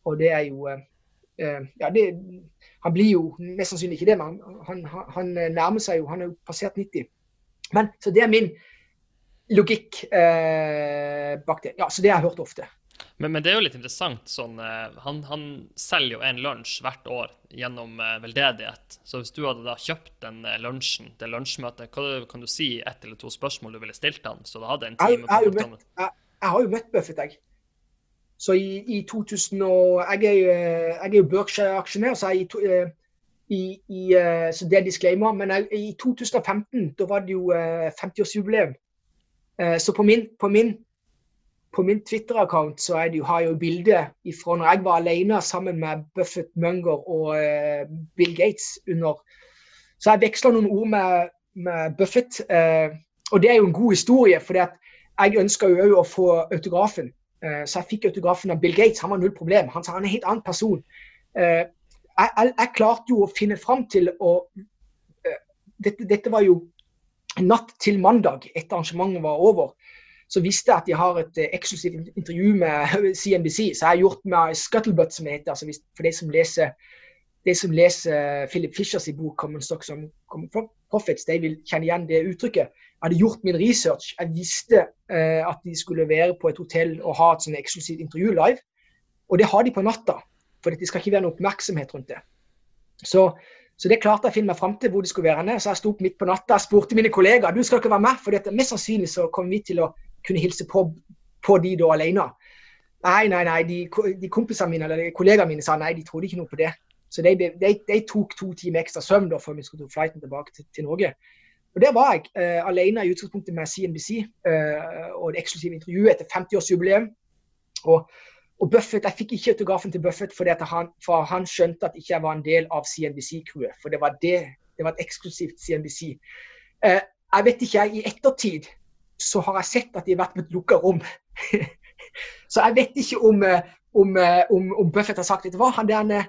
Og det er jo eh, eh Ja, det, han blir jo mest sannsynlig ikke det, men han, han, han nærmer seg jo Han er jo passert 90. Men, Så det er min logikk eh, bak det. Ja, Så det har jeg hørt ofte. Men, men, det er jo litt interessant. Sånn, eh, han, han, selger jo en lunsj hvert år gjennom eh, veldedighet. Så hvis du hadde da kjøpt den eh, lunsjen, det lunsjmøtet, hva kan du si ett eller to spørsmål du ville stilt han? Så du hadde en time jeg, jeg, jeg, møtt, jeg, jeg har jo møtt Buffett, jeg. Så i, i 2000 og Jeg er, jeg er jo Berkshire-aksjonær, så, i, i, så det er disclaimer. Men i 2015 da var det jo 50-årsjubileum. Så på min, på min på min Twitter-account så det har jeg jo bilde fra når jeg var alene sammen med Buffett, Munger og uh, Bill Gates under Så jeg veksla noen ord med, med Buffett. Uh, og det er jo en god historie, for jeg ønska jo òg å få autografen. Uh, så jeg fikk autografen av Bill Gates. Han var null problem. Han sa han er en helt annen person. Jeg, jeg, jeg, klarte jo å finne fram til å dette, dette var jo natt til mandag etter arrangementet var over så visste jeg at de har et eh, eksklusivt intervju med CNBC. Så jeg har gjort med Scuttlebutt, som det heter. Altså for de som leser, de som leser Philip Fishers bok 'Common Stocks and Profits', de vil kjenne igjen det uttrykket. Jeg hadde gjort min research. Jeg visste uh, at de skulle være på et hotell og ha et sånn eksklusivt intervju live. Og det har de på natta, for det skal ikke være noe oppmerksomhet rundt det. Så så det klarte jeg å finne meg fram til hvor de skulle være. Så jeg sto opp midt på natta og spurte mine kollegaer du skal ikke være med, for dette, mest sannsynlig så kommer vi til å kunne hilse på, på de da alene. Nei, nei, nei. De, de kompisene mine eller kollegaene mine sa nei, de trodde ikke noe på det. Så de, de, de tok to timer ekstra søvn da, før vi skulle ta flighten tilbake til, til Norge. Og Der var jeg uh, alene i utgangspunktet med CNBC uh, eh, og det eksklusive intervjuet etter 50-årsjubileum. Og, og Buffett, Jeg fikk ikke autografen til Buffett fordi han, for han skjønte at ikke jeg var en del av CNBC-crewet. For det var, det, det var et eksklusivt CNBC. Uh, eh, jeg vet ikke, jeg, I ettertid så har jeg sett at de har vært på et lukka rom. så jeg vet ikke om, om, om, om Buffett har sagt det. hva, han der,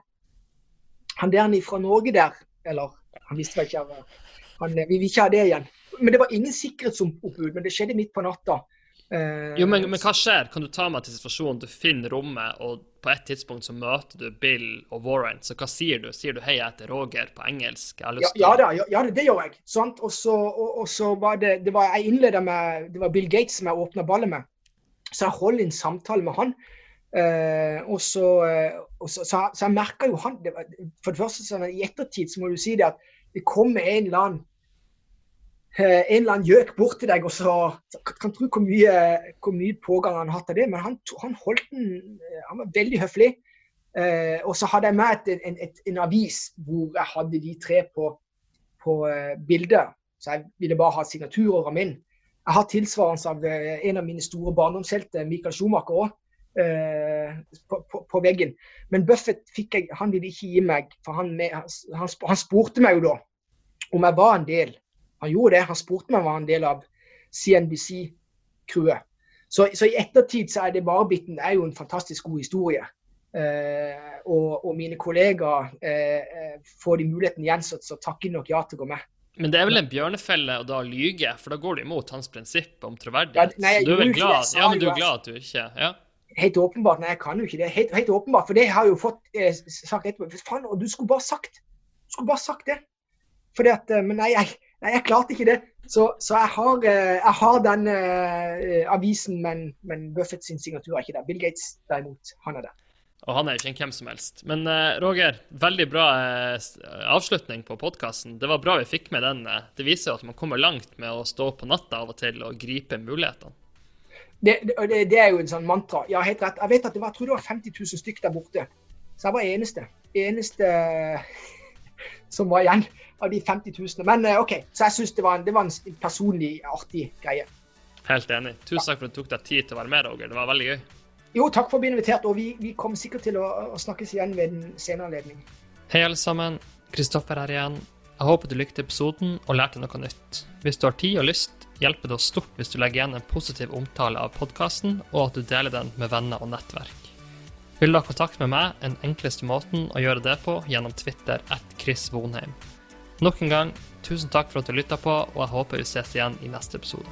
han der fra Norge der, eller han visste vel ikke han, Vi vil ikke ha det igjen. Men det var ingen sikkerhetsoppbud, men det skjedde midt på natta. Jo, men, men, hva skjer? Kan du ta meg til situasjonen du finner rommet, og på et tidspunkt så møter du Bill og Warren. Så hva sier du? Sier du 'hei, jeg heter Roger' på engelsk? Ja, ja, da, ja, ja, det gjør jeg. Sant? Og så, og, og så var det, det var, Jeg innleda med Det var Bill Gates som jeg åpna ballet med. Så jeg holdt en samtale med han. Uh, og så, uh, og så, så, så, jeg merka jo han var, For det første, sånn, i ettertid så må du si det at det kommer en eller annen en eller annen gjøk bort til deg, og så, kan tro hvor mye, hvor mye pågang han har hatt av det. Men han, han holdt den Han var veldig høflig. og så hadde jeg med et, en, et, en, avis hvor jeg hadde de tre på, på bildet. Så jeg ville bare ha signaturer av min. Jeg har tilsvarende av en av mine store barndomshelter, Michael Schumacher òg. Eh, på, på, på, veggen. Men Buffett fikk jeg, han ville ikke gi meg, for han, han, han, spurte meg jo da om jeg var en del. Han gjorde det. Han spurte meg om han var en del av CNBC-crewet. Så, så, i ettertid så er det bare biten, det er jo en fantastisk god historie. Eh, og, og, mine kollegaer eh, eh får de muligheten igjen, så, så takker nok ja til å gå med. Men det er vel en bjørnefelle å da lyge, for da går du imot hans prinsipp om troverdighet. Ja, nei, så du er vel glad, ja, men du er glad at du ikke ja? helt åpenbart Nei, jeg kan jo ikke det. Helt, helt åpenbart, For det har jeg jo fått eh, sagt etterpå. Faen, og du skulle bare sagt Du skulle bare sagt det. Fordi at, eh, Men nei, jeg, nei, jeg klarte ikke det. Så, så jeg, har, eh, jeg, har, den uh, avisen, men, men Buffett sin signatur er ikke der. Bill Gates derimot, han er der. Og han er jo ikke en hvem som helst. Men uh, Roger, veldig bra uh, avslutning på podkasten. Det var bra vi fikk med den. Det viser jo at man kommer langt med å stå på natta av og til og gripe mulighetene. Det, det, det, er jo en sånn mantra. Ja, helt rett. Jeg vet at det var, jeg tror det var 50 000 stykk der borte. Så jeg var eneste. Eneste som var igjen av de 50 000. Men eh, OK, så jeg syns det, det, var en personlig artig greie. Helt enig. Tusen takk for at du tok deg tid til å være med, Roger. Det var veldig gøy. Jo, takk for å bli invitert. Og vi, vi kommer sikkert til å, å, snakkes igjen ved en senere anledning. Hei, alle sammen. Kristoffer her igjen. Jeg håper du likte episoden og lærte noe nytt. Hvis du har tid og lyst, hjelper det oss stort hvis du legger igjen en positiv omtale av podkasten, og at du deler den med venner og nettverk. Vil du ha kontakt med meg, er den enkleste måten å gjøre det på gjennom Twitter at Chris Vonheim. Nok en gang, tusen takk for at du lytta på, og jeg håper vi ses igjen i neste episode.